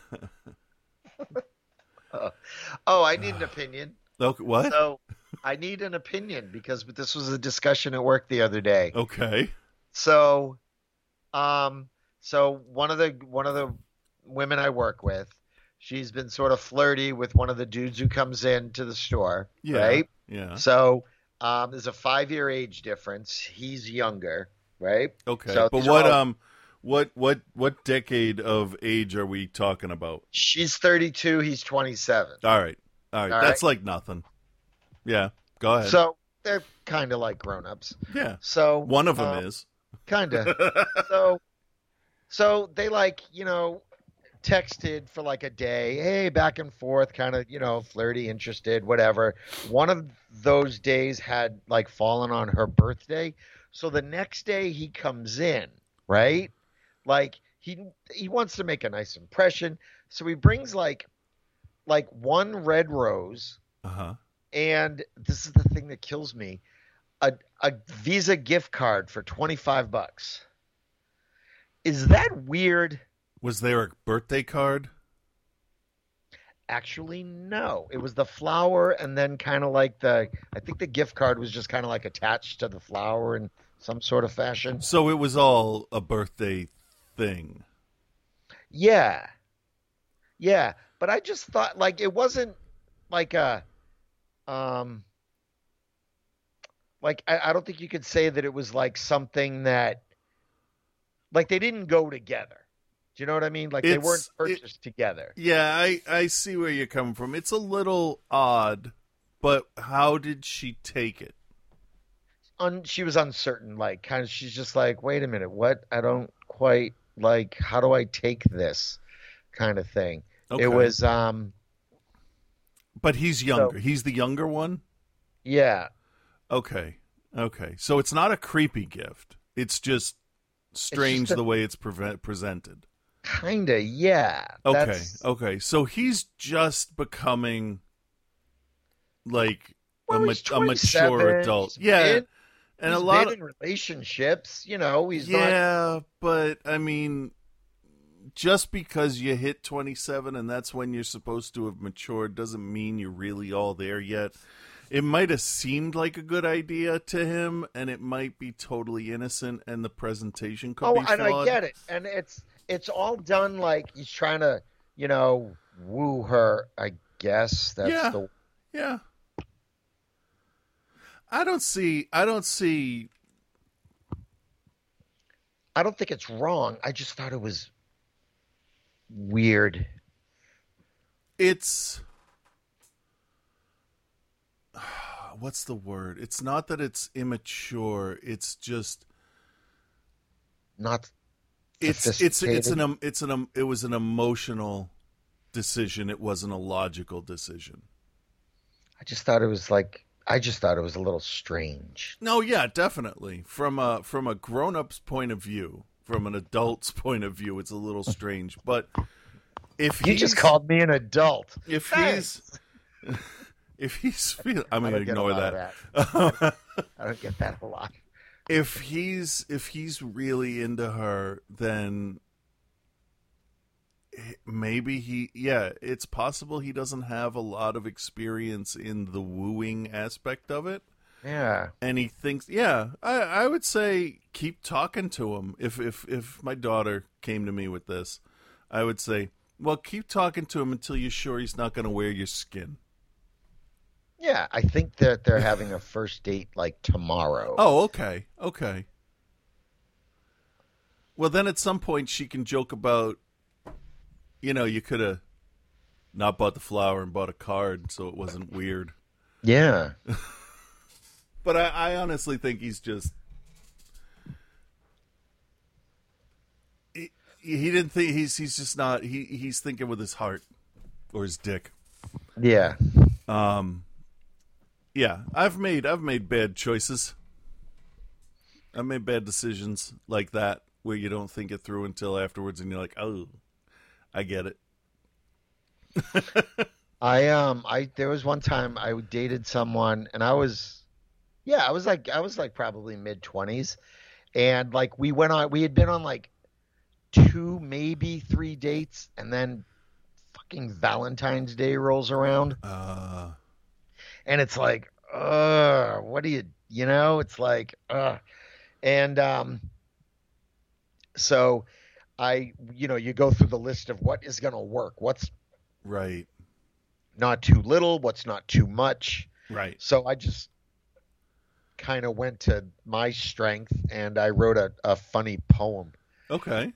Oh, I need an opinion. okay, what? So, I need an opinion because this was a discussion at work the other day. Okay. So, um, so one of the one of the women I work with, she's been sort of flirty with one of the dudes who comes in to the store, Yeah. right? Yeah. So, um, there's a five year age difference. He's younger, right? Okay. So but what all- um what what what decade of age are we talking about? She's 32. He's 27. All right. All right. All That's like nothing. Yeah. Go ahead. So they're kind of like grown ups. yeah. So One of them um, is. kind of. so so they like you know texted for like a day hey back and forth kind of you know flirty interested whatever one of those days had like fallen on her birthday so the next day he comes in right like he he wants to make a nice impression. So he brings like like one red rose. Uh-huh. and this is the thing that kills me. A, a visa gift card for 25 bucks. Is that weird? Was there a birthday card? actually no. It was the flower and then kind of like the i think the gift card was just kind of like attached to the flower in some sort of fashion. So it was all a birthday thing. yeah yeah but i just thought like it wasn't like a um like I, I don't think you could say that it was like something that like they didn't go together do you know what i mean like they weren't it- purchased together Yeah, I I see where you're coming from. It's a little odd, but how did she take it? Un, she was uncertain like kind of she's just like wait a minute what i don't quite like how do i take this kind of thing Okay. it was um But he's younger. he's the younger one? yeah Okay. Okay. So it's not a creepy gift. It's just strange a- the way it's preve- presented. kinda yeah Okay. That's- Okay. So he's just becoming like Well, a, ma- a mature adult. Yeah. been- and he's a lot of relationships you know he's not Yeah, but I mean just because you hit 27 and that's when you're supposed to have matured doesn't mean you're really all there yet. It might have seemed like a good idea to him and it might be totally innocent and the presentation could oh be Oh, and i get it and it's it's all done like he's trying to you know woo her i guess that's Yeah. the Yeah. I don't see I don't see i don't think it's wrong i just thought it was weird it's what's the word? It's not that it's immature, it's just not it's it's it's an it's an it was an emotional decision. It wasn't a logical decision. I just thought it was like I just thought it was a little strange. No, yeah, definitely. From a from a grown up's point of view, from an adult's point of view, it's a little strange. But if You just called me an adult. if Thanks. he's if he's feel, I'm gonna don't get a ignore lot that. I don't get that a lot. if he's if he's really into her, then maybe he yeah, it's possible he doesn't have a lot of experience in the wooing aspect of it. Yeah. and he thinks yeah I, I would say keep talking to him if if if my daughter came to me with this i would say well keep talking to him until you're sure he's not going to wear your skin Yeah, I think that they're having a first date like tomorrow. oh okay okay well then at some point she can joke about you know you could have not bought the flower and bought a card so it wasn't weird Yeah. But I, I honestly think he's just. He, he didn't think he's he's just not he he's thinking with his heart or his dick. Yeah. Um, yeah, I've made I've made bad choices. I've made bad decisions like that where you don't think it through until afterwards, and you're like, oh, I get it. I um I there was one time I dated someone and I was yeah, I was like I was like probably mid 20s and like we went on we had been on like two maybe 3 dates and then fucking Valentine's Day rolls around. Uh, and it's like uh, what do you, you know, it's like, uh, and um, so I, you know, you go through the list of what is going to work, what's Right. not too little, what's not too much. Right. So I just kind of went to my strength and I wrote a, a funny poem. Okay.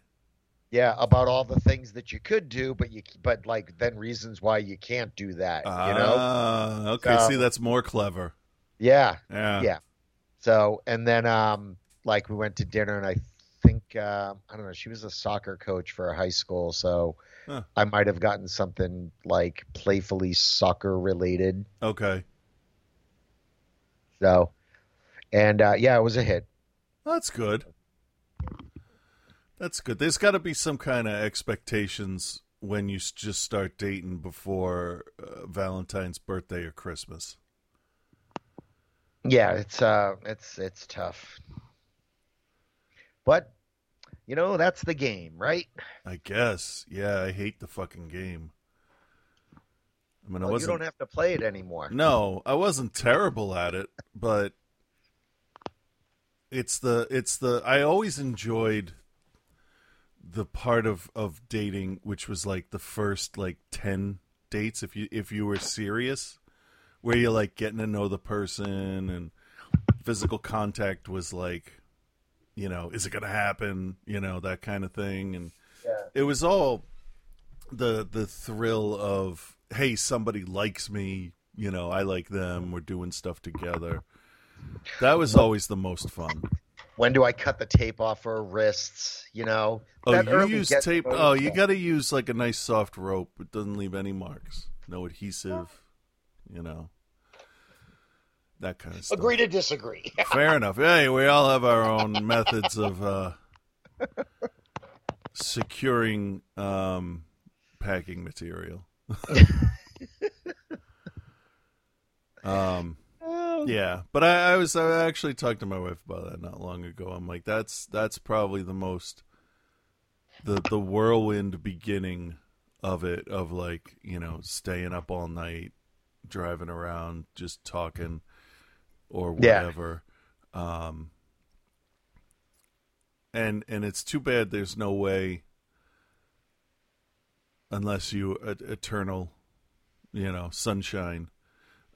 Yeah, about all the things that you could do, but you but like then reasons why you can't do that. You know? Ah, okay. So- See, that's more clever. Yeah, Yeah. yeah. So and then um like we went to dinner and I think uh, I don't know she was a soccer coach for a high school so Huh. I might have gotten something like playfully soccer related. Okay. So and uh, yeah, it was a hit. That's good. That's good. There's got to be some kind of expectations when you just start dating before uh, Valentine's birthday or Christmas. Yeah, it's uh it's it's tough. But you know, that's the game, right? I guess. Yeah, I hate the fucking game. I mean, I Well, you wasn't. You don't have to play it anymore. No, I wasn't terrible at it, but it's the it's the I always enjoyed the part of of dating which was like the first like 10 dates if you if you were serious where you're like getting to know the person and physical contact was like you know is it going to happen? You know that kind of thing. And it was all the the thrill of hey somebody likes me. You know i like them. We're doing stuff together. That was always the most fun. When do I cut the tape off her wrists? You know, oh That you use tape. oh you got to use like a nice soft rope. It doesn't leave any marks. No adhesive. You know that kind of stuff. Agree to disagree. fair enough. Hey we all have our own methods of uh securing um packing material. Um yeah but I, I was i actually talked to my wife about that not long ago. I'm like that's that's probably the most the the whirlwind beginning of it of like you know staying up all night driving around just talking or Yeah. whatever. Um and and it's too bad there's no way unless you e- eternal you know sunshine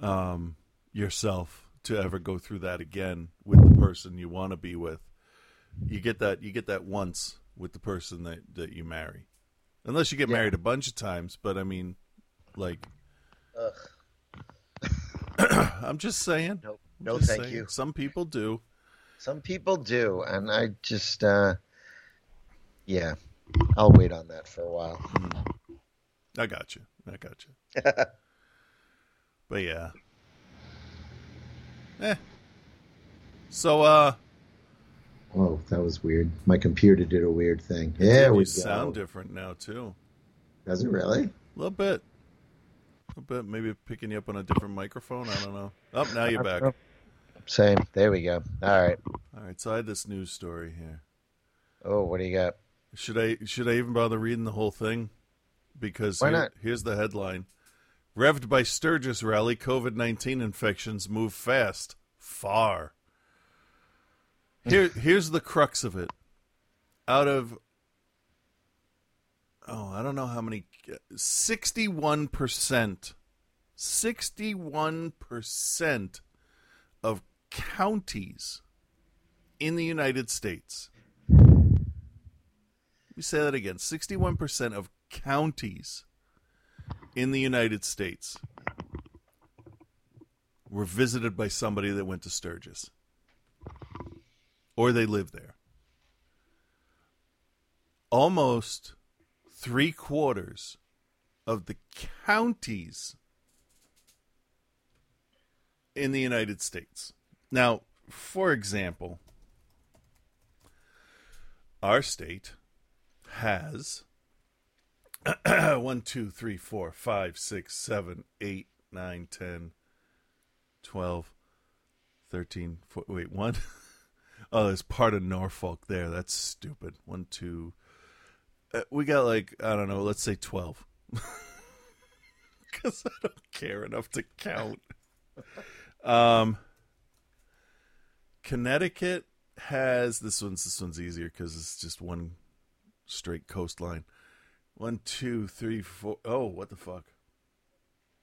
um yourself to ever go through that again with the person you want to be with. You get that you get that once with the person that that you marry. Unless you get Yeah. married a bunch of times but i mean like i'm just saying. No, no, Just thank saying. you. some people do Some people do, and I just, uh, yeah, I'll wait on that for a while. i got you i got you but yeah eh. so uh Oh, that was weird. My computer did a weird thing. Yeah, we sound go. different now too. Does it really? A little bit. A little bit. Maybe picking you up on a different microphone. I don't know. Oh, now you're back. Same. There we go. All right. All right. So I had this news story here. Oh, what do you got? Should I should I even bother reading the whole thing? Because Why here- not? here's the headline: Revved by Sturgis rally, COVID nineteen infections move fast, far. Here, here's the crux of it. Out of oh, I don't know how many, sixty-one percent, sixty-one percent of counties in the United States. Let me say that again. 61% of counties in the United States were visited by somebody that went to Sturgis. Or they live there. Almost three quarters of the counties in the United States. Now, for example, our state has one, two, three, four, five, six, seven, eight, nine, ten, twelve, thirteen. Four, wait, one. Oh, there's part of Norfolk there. That's stupid. One, two. Uh, we got like I don't know. Let's say twelve. Because I don't care enough to count. Um, Connecticut has this one's this one's easier because it's just one straight coastline. One, two, three, four. Oh, what the fuck?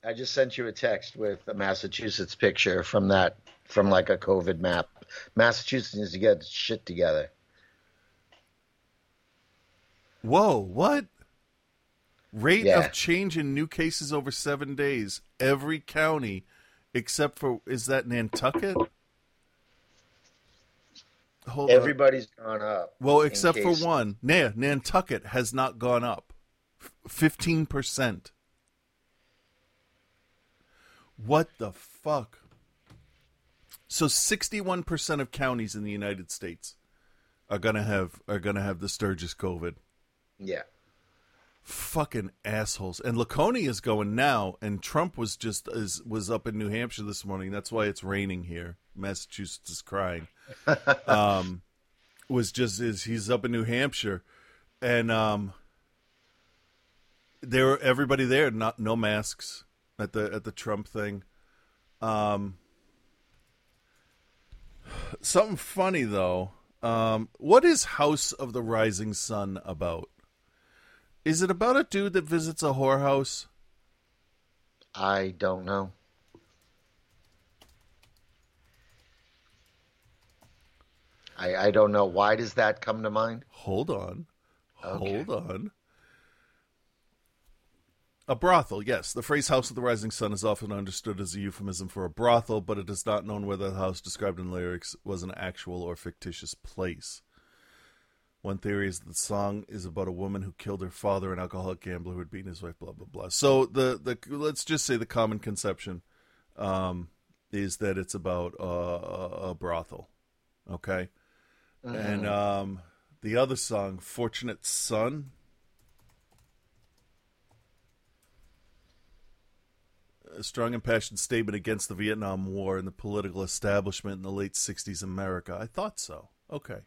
I just sent you a text with a Massachusetts picture from that from like a COVID map. Massachusetts needs to get shit together. Whoa, what? Rate Yeah. of change in new cases over seven days. Every county except for is that Nantucket? Hold on. Everybody's gone up. Well, except for one. Nah, Nantucket has not gone up. Fifteen percent. What the fuck? So sixty-one percent of counties in the United States are gonna have are gonna have the Sturgis COVID. Yeah. Fucking assholes. And Laconia is going now, and Trump was just is was up in New Hampshire this morning. That's why it's raining here. Massachusetts is crying. um, was just is he's up in New Hampshire, and um, there were everybody there, not no masks at the at the Trump thing. Um, something funny though. Um, what is House of the Rising Sun about? Is it about a dude that visits a whorehouse? I don't know. I I don't know. Why does that come to mind? Hold on. Okay. Hold on. A brothel, yes. The phrase House of the Rising Sun is often understood as a euphemism for a brothel, but it is not known whether the house described in lyrics was an actual or fictitious place. One theory is that the song is about a woman who killed her father, an alcoholic gambler who had beaten his wife, blah blah blah. So the the let's just say the common conception um, is that it's about uh, a, a brothel, okay? And um, the other song, "Fortunate Son," a strong and passionate statement against the Vietnam War and the political establishment in the late '60s America. I thought so. Okay.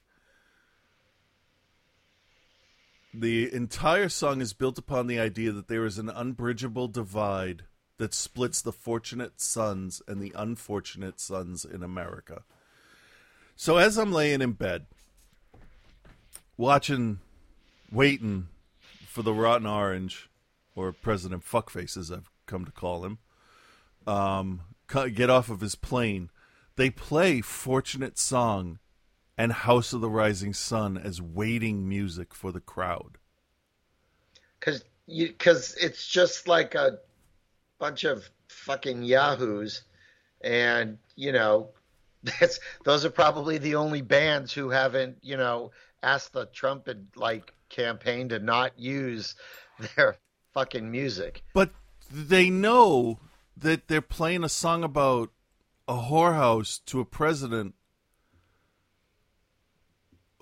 The entire song is built upon the idea that there is an unbridgeable divide that splits the fortunate sons and the unfortunate sons in America. So as I'm laying in bed, watching, waiting for the rotten orange, or President Fuckface, as I've come to call him, um, get off of his plane, they play "Fortunate Son" and "House of the Rising Sun" as waiting music for the crowd. Because you because it's just like a bunch of fucking yahoos, and you know, that's those are probably the only bands who haven't you know asked the Trump and like campaign to not use their fucking music. But they know that they're playing a song about a whorehouse to a president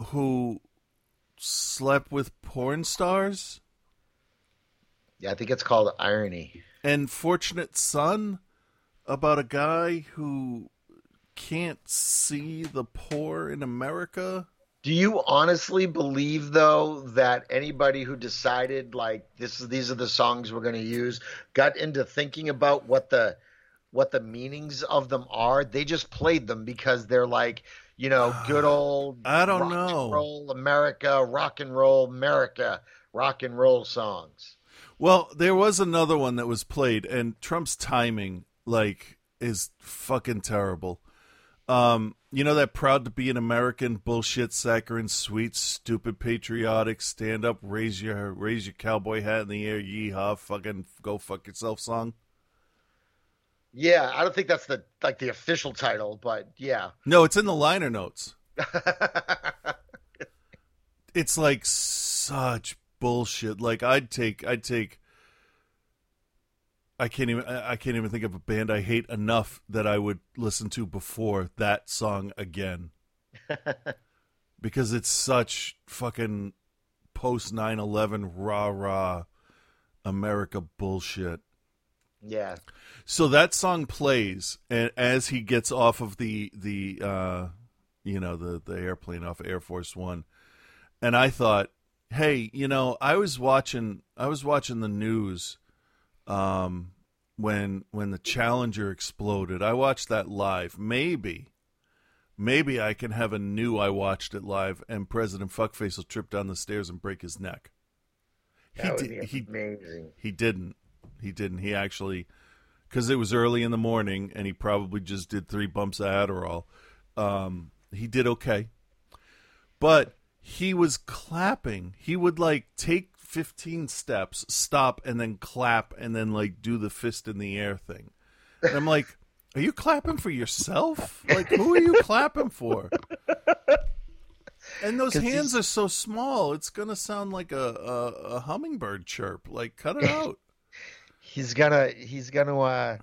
who slept with porn stars Yeah, I think it's called irony. and fortunate son about a guy who can't see the poor in America. Do you honestly believe though that anybody who decided like this these are the songs we're going to use got into thinking about what the what the meanings of them are? They just played them because they're like, you know, good old I don't know. roll America, rock and roll America, rock and roll songs. Well, there was another one that was played, and Trump's timing, like, is fucking terrible. Um, you know that proud to be an American bullshit, saccharine, sweet, stupid, patriotic, stand up, raise your raise your cowboy hat in the air, yeehaw, fucking go fuck yourself song. Yeah, I don't think that's the like the official title, but yeah. No, it's in the liner notes. it's like such bullshit. Like I'd take, I'd take. I can't even. I can't even think of a band I hate enough that I would listen to before that song again, because it's such fucking post 9-11 rah rah America bullshit. yeah. So that song plays, and as he gets off of the the uh, you know the the airplane off Air Force One, and I thought, hey, you know, I was watching I was watching the news, um, when when the Challenger exploded. I watched that live. Maybe, maybe I can have a new I watched it live, and President Fuckface will trip down the stairs and break his neck. That would di- be he amazing. he didn't. He didn't. He actually, because it was early in the morning, and he probably just did three bumps of Adderall. Um, he did okay, but he was clapping. He would like take fifteen steps, stop, and then clap, and then like do the fist in the air thing. And I'm like, are you clapping for yourself? Like, who are you clapping for? And those hands he's- are so small; it's gonna sound like a, a, a hummingbird chirp. Like, cut it out. He's gonna he's gonna uh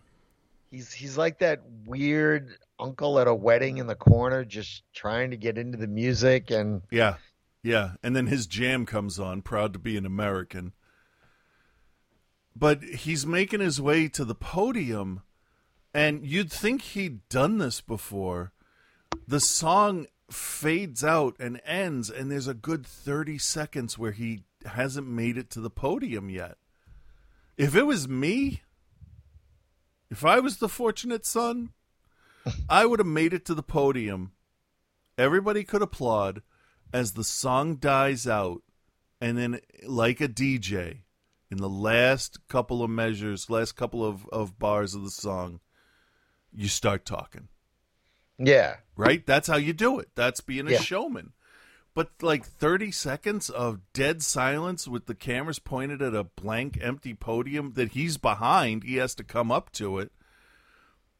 he's he's like that weird uncle at a wedding in the corner just trying to get into the music and Yeah, yeah. And then his jam comes on, proud to be an American. But he's making his way to the podium, and you'd think he'd done this before. The song fades out and ends, and there's a good 30 seconds where he hasn't made it to the podium yet. If it was me, if I was the fortunate son, I would have made it to the podium. Everybody could applaud as the song dies out, and then, like a DJ, in the last couple of measures, last couple of, of bars of the song, you start talking. yeah. Right? That's how you do it. That's being a Yeah. showman. But like 30 seconds of dead silence with the cameras pointed at a blank, empty podium that he's behind, he has to come up to it.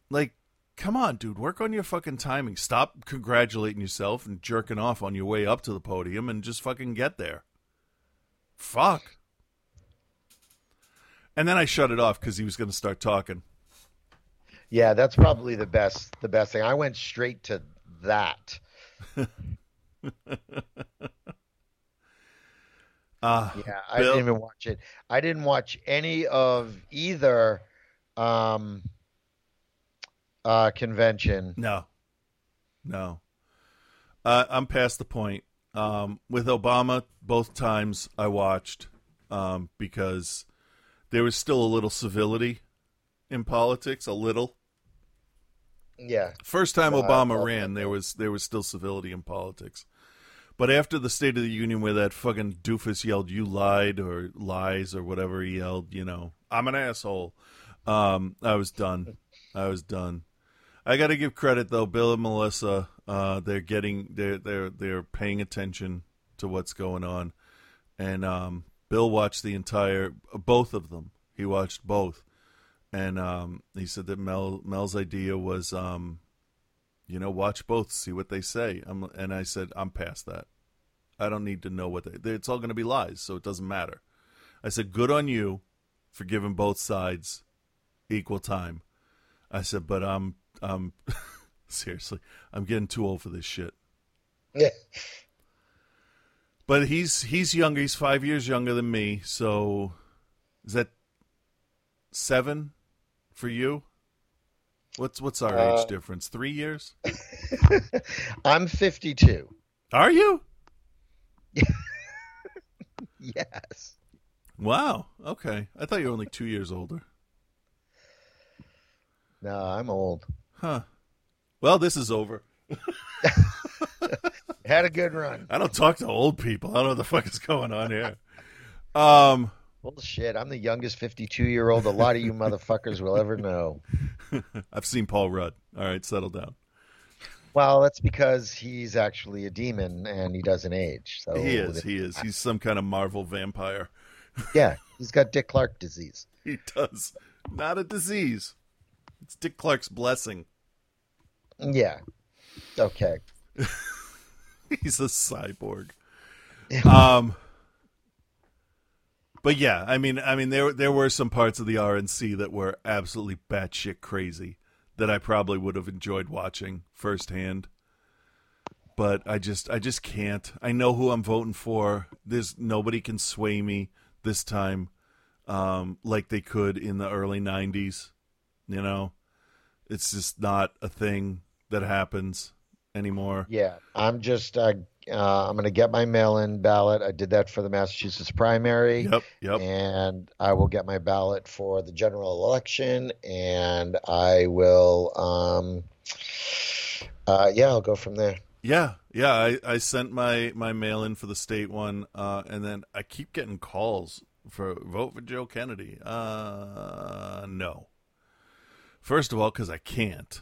Like, come on, dude, work on your fucking timing. Stop congratulating yourself and jerking off on your way up to the podium and just fucking get there. Fuck. And then I shut it off because he was going to start talking. Yeah, that's probably the best the best thing. I went straight to that. Uh, Yeah, I Bill- didn't even watch it. I didn't watch any of either um uh convention. No, no. Uh, I'm past the point. Um, with Obama, both times I watched um, because there was still a little civility in politics, a little. Yeah. First time Wow, Obama ran, there was there was still civility in politics. But after the State of the Union, where that fucking doofus yelled "You lied" or "lies" or whatever he yelled, you know, I'm an asshole. Um, I was done. I was done. I got to give credit though, Bill and Melissa. Uh, they're getting they're they're they're paying attention to what's going on, and um, Bill watched the entire both of them. He watched both, and um, he said that Mel Mel's idea was, um, you know, watch both, see what they say. I'm, and I said, I'm past that. I don't need to know what they. It's all going to be lies, so it doesn't matter. I said, good on you for giving both sides equal time. I said, but I'm, I'm seriously, I'm getting too old for this shit. Yeah. But he's he's younger. He's five years younger than me. So is that seven for you? What's what's our Uh, age difference? Three years? I'm 52. Are you? Yes. Wow. Okay. I thought you were only two years older. No, I'm old. Huh. Well, this is over. Had a good run. I don't talk to old people. I don't know what the fuck is going on here. Um, Bullshit. I'm the youngest 52 year old a lot of you motherfuckers will ever know. I've seen Paul Rudd. All right, settle down. Well, that's because he's actually a demon and he doesn't age. So He is. He is. He's some kind of Marvel vampire. Yeah, he's got Dick Clark disease. He does. Not a disease. It's Dick Clark's blessing. Yeah. Okay. He's a cyborg. Um, but yeah, I mean, I mean, there there were some parts of the RNC that were absolutely batshit crazy that I probably would have enjoyed watching firsthand. But I just, I just can't. I know who I'm voting for. There's nobody can sway me this time, um, like they could in the early '90s. You know, it's just not a thing that happens anymore. Yeah, I'm just uh, uh, I'm going to get my mail-in ballot. I did that for the Massachusetts primary. Yep, yep. And I will get my ballot for the general election, and I will, um, uh, yeah, I'll go from there. Yeah, yeah. I, I sent my, my mail in for the state one, uh, and then I keep getting calls for vote for Joe Kennedy. Uh, no. First of all, because I can't,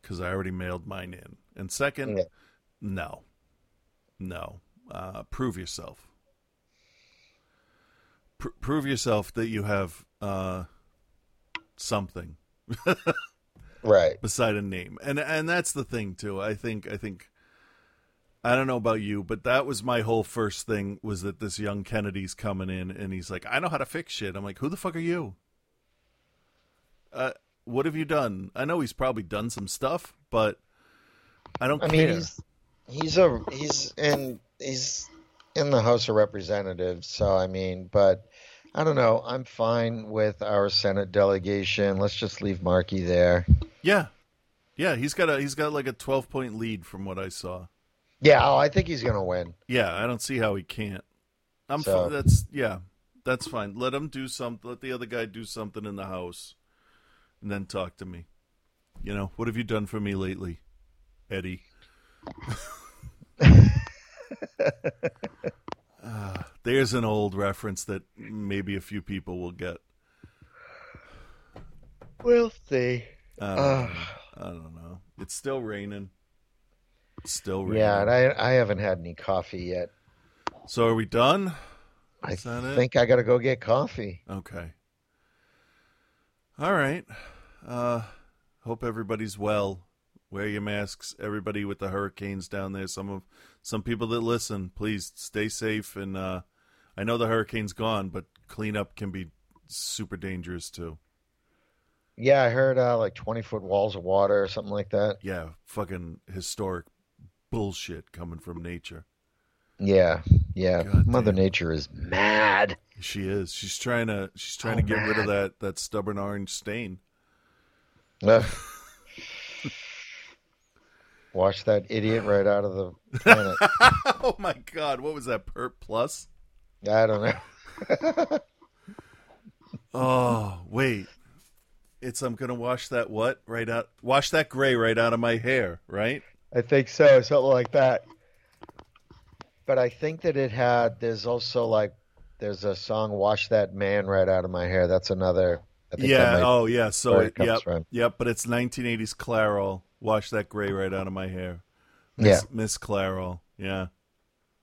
because I already mailed mine in, and second, Yeah. no, no. Uh, prove yourself. Pr- prove yourself that you have uh, something Right. beside a name and and that's the thing too i think i think i don't know about you but that was my whole first thing was that this young kennedy's coming in and he's like i know how to fix shit i'm like who the fuck are you uh what have you done i know he's probably done some stuff but i don't I care mean, he's he's a he's in he's in the House of Representatives, so I mean, but I don't know. I'm fine with our Senate delegation. Let's just leave Markey there. yeah yeah he's got a he's got like a 12 point lead from what i saw Yeah, oh, I think he's gonna win. yeah i don't see how he can't i'm So- that's yeah that's fine let him do something let the other guy do something in the house and then talk to me you know what have you done for me lately eddie Ah, there's an old reference that maybe a few people will get We'll see. I don't, know. I don't know it's still raining It's still raining Yeah, and I I haven't had any coffee yet. so are we done I Is it? think I gotta go get coffee. Okay. All right. Uh hope everybody's well. Wear your masks. Everybody with the hurricanes down there. Some of some people that listen, please stay safe and uh I know the hurricane's gone, but cleanup can be super dangerous too. Yeah, I heard uh, like 20 foot walls of water or something like that. Yeah, fucking historic bullshit coming from nature. Yeah, yeah. God Mother damn. Nature is mad. She is. She's trying to she's trying Oh, to get rid of that that stubborn orange stain. Ugh. Wash that idiot right out of the planet. oh my god, what was that perp plus? I don't know. Oh, wait. It's I'm gonna wash that what right out wash that gray right out of my hair, right? I think so, something like that. But I think that it had. There's also like, there's a song "Wash That Man Right Out of My Hair." That's another. I think Yeah, oh yeah, so it yep, from. yep, but it's 1980s Clairol. Wash that gray right out of my hair. yeah. Miss, Miss Clairol. Yeah.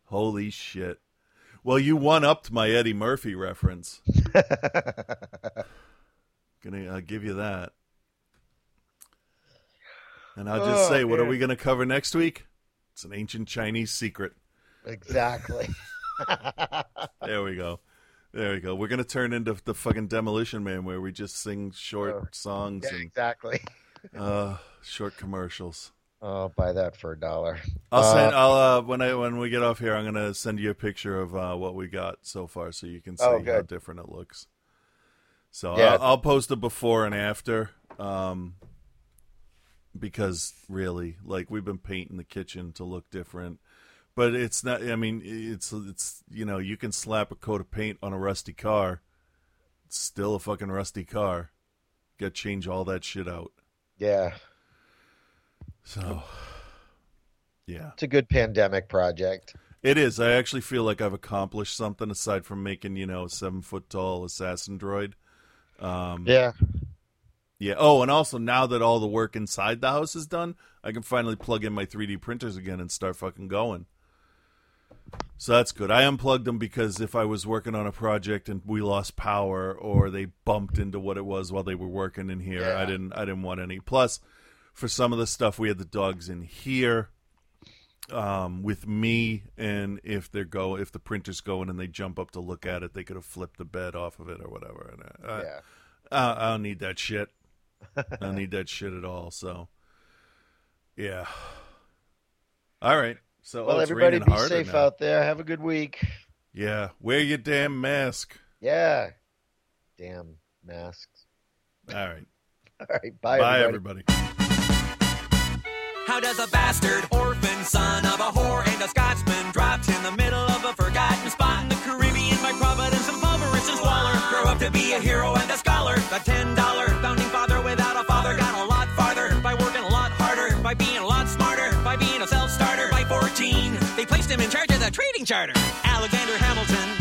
Holy shit. Well, you one upped my Eddie Murphy reference. Gonna uh, give you that. And I'll just Oh, say, what are we gonna cover next week? It's an ancient Chinese secret. exactly. There we go. There we go. We're gonna turn into the fucking Demolition Man, where we just sing short Oh, songs Yeah, and exactly. uh, short commercials. I'll buy that for a dollar. I'll Uh, send. I'll uh, when I when we get off here, I'm gonna send you a picture of uh, what we got so far, so you can see Oh, how different it looks. So Yeah. I'll, I'll post a before and after, um, because really, like we've been painting the kitchen to look different, but it's not. I mean, it's it's you know you can slap a coat of paint on a rusty car, it's still a fucking rusty car. Got to change all that shit out. Yeah, So, yeah. it's a good pandemic project. It is. I actually feel like I've accomplished something aside from making, you know, a seven foot tall assassin droid. Um, Yeah, yeah. Oh, and also now that all the work inside the house is done, I can finally plug in my 3D printers again and start fucking going. So that's good. I unplugged them because if I was working on a project and we lost power or they bumped into what it was while they were working in here, I didn't. I didn't want any. Plus, for some of the stuff, we had the dogs in here um, with me, and if they're go, if the printer's going and they jump up to look at it, they could have flipped the bed off of it or whatever. And I, yeah. I, I don't need that shit. I don't need that shit at all. So, yeah. All right. So, Well, oh, everybody be safe now. out there. Have a good week. Yeah, wear your damn mask. Yeah. Damn masks. All right. All right. Bye, Bye, everybody. everybody. How does a bastard, orphan charter. Alexander Hamilton.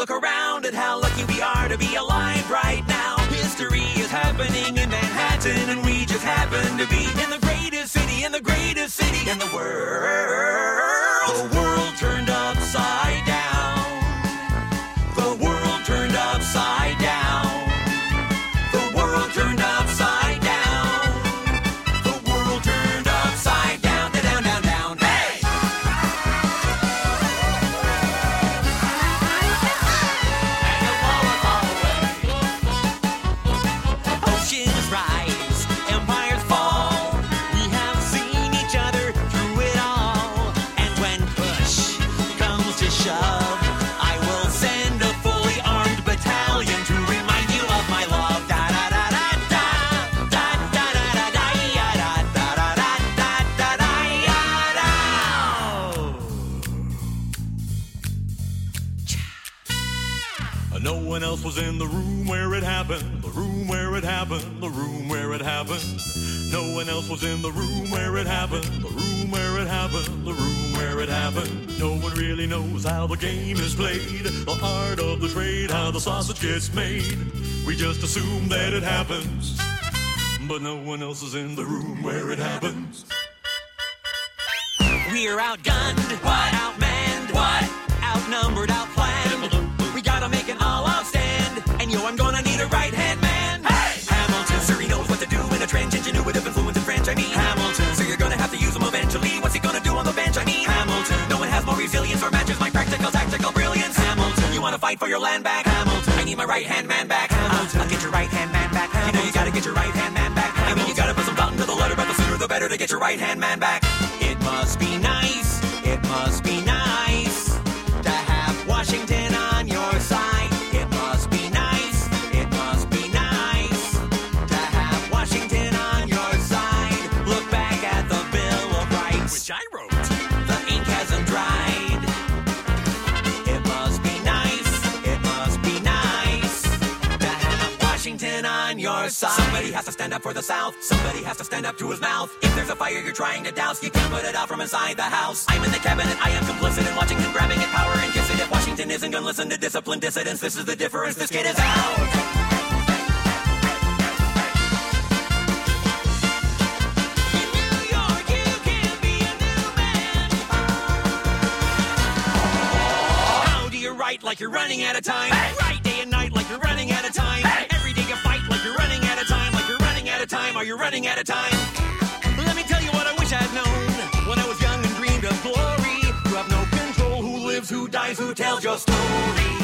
Look around at how lucky we are to be alive right now. History is happening in Manhattan, and we just happen to be in the the sausage gets made. We just assume that it happens, but no one else is in the room where it happens. We're outgunned, what? Outmanned, what? Outnumbered, outplanned. We gotta make an all-out stand, and yo, I'm gonna need a right-hand man. Hey! Hamilton, sir, he knows what to do in a trench, ingenuitive influence in French. I mean Hamilton, so you're gonna have to use him eventually. What's he gonna do on the bench? I mean Hamilton. No one has more resilience or matches my practical, tactical brilliance. Hamilton, you wanna fight for your land back? My right-hand man back. Hamilton, I'll get your right-hand man back. You know you gotta get your right-hand man back. I mean you gotta put some thought into the letter, but the sooner the better to get your right-hand man back. It must be nice. It must be nice side. Somebody has to stand up for the South. Somebody has to stand up to his mouth. If there's a fire you're trying to douse, you can't put it out from inside the house. I'm in the cabinet. I am complicit in watching him grabbing at power and kissing it. Washington isn't gonna listen to disciplined dissidents. This is the difference. This kid is out. In New York, you can't be a new man How do you write like you're running out of time? Write day and night like you're running out of time. Every Are you running out of time? Let me tell you what I wish I'd known when I was young and dreamed of glory. You have no control who lives, who dies, who tells your story.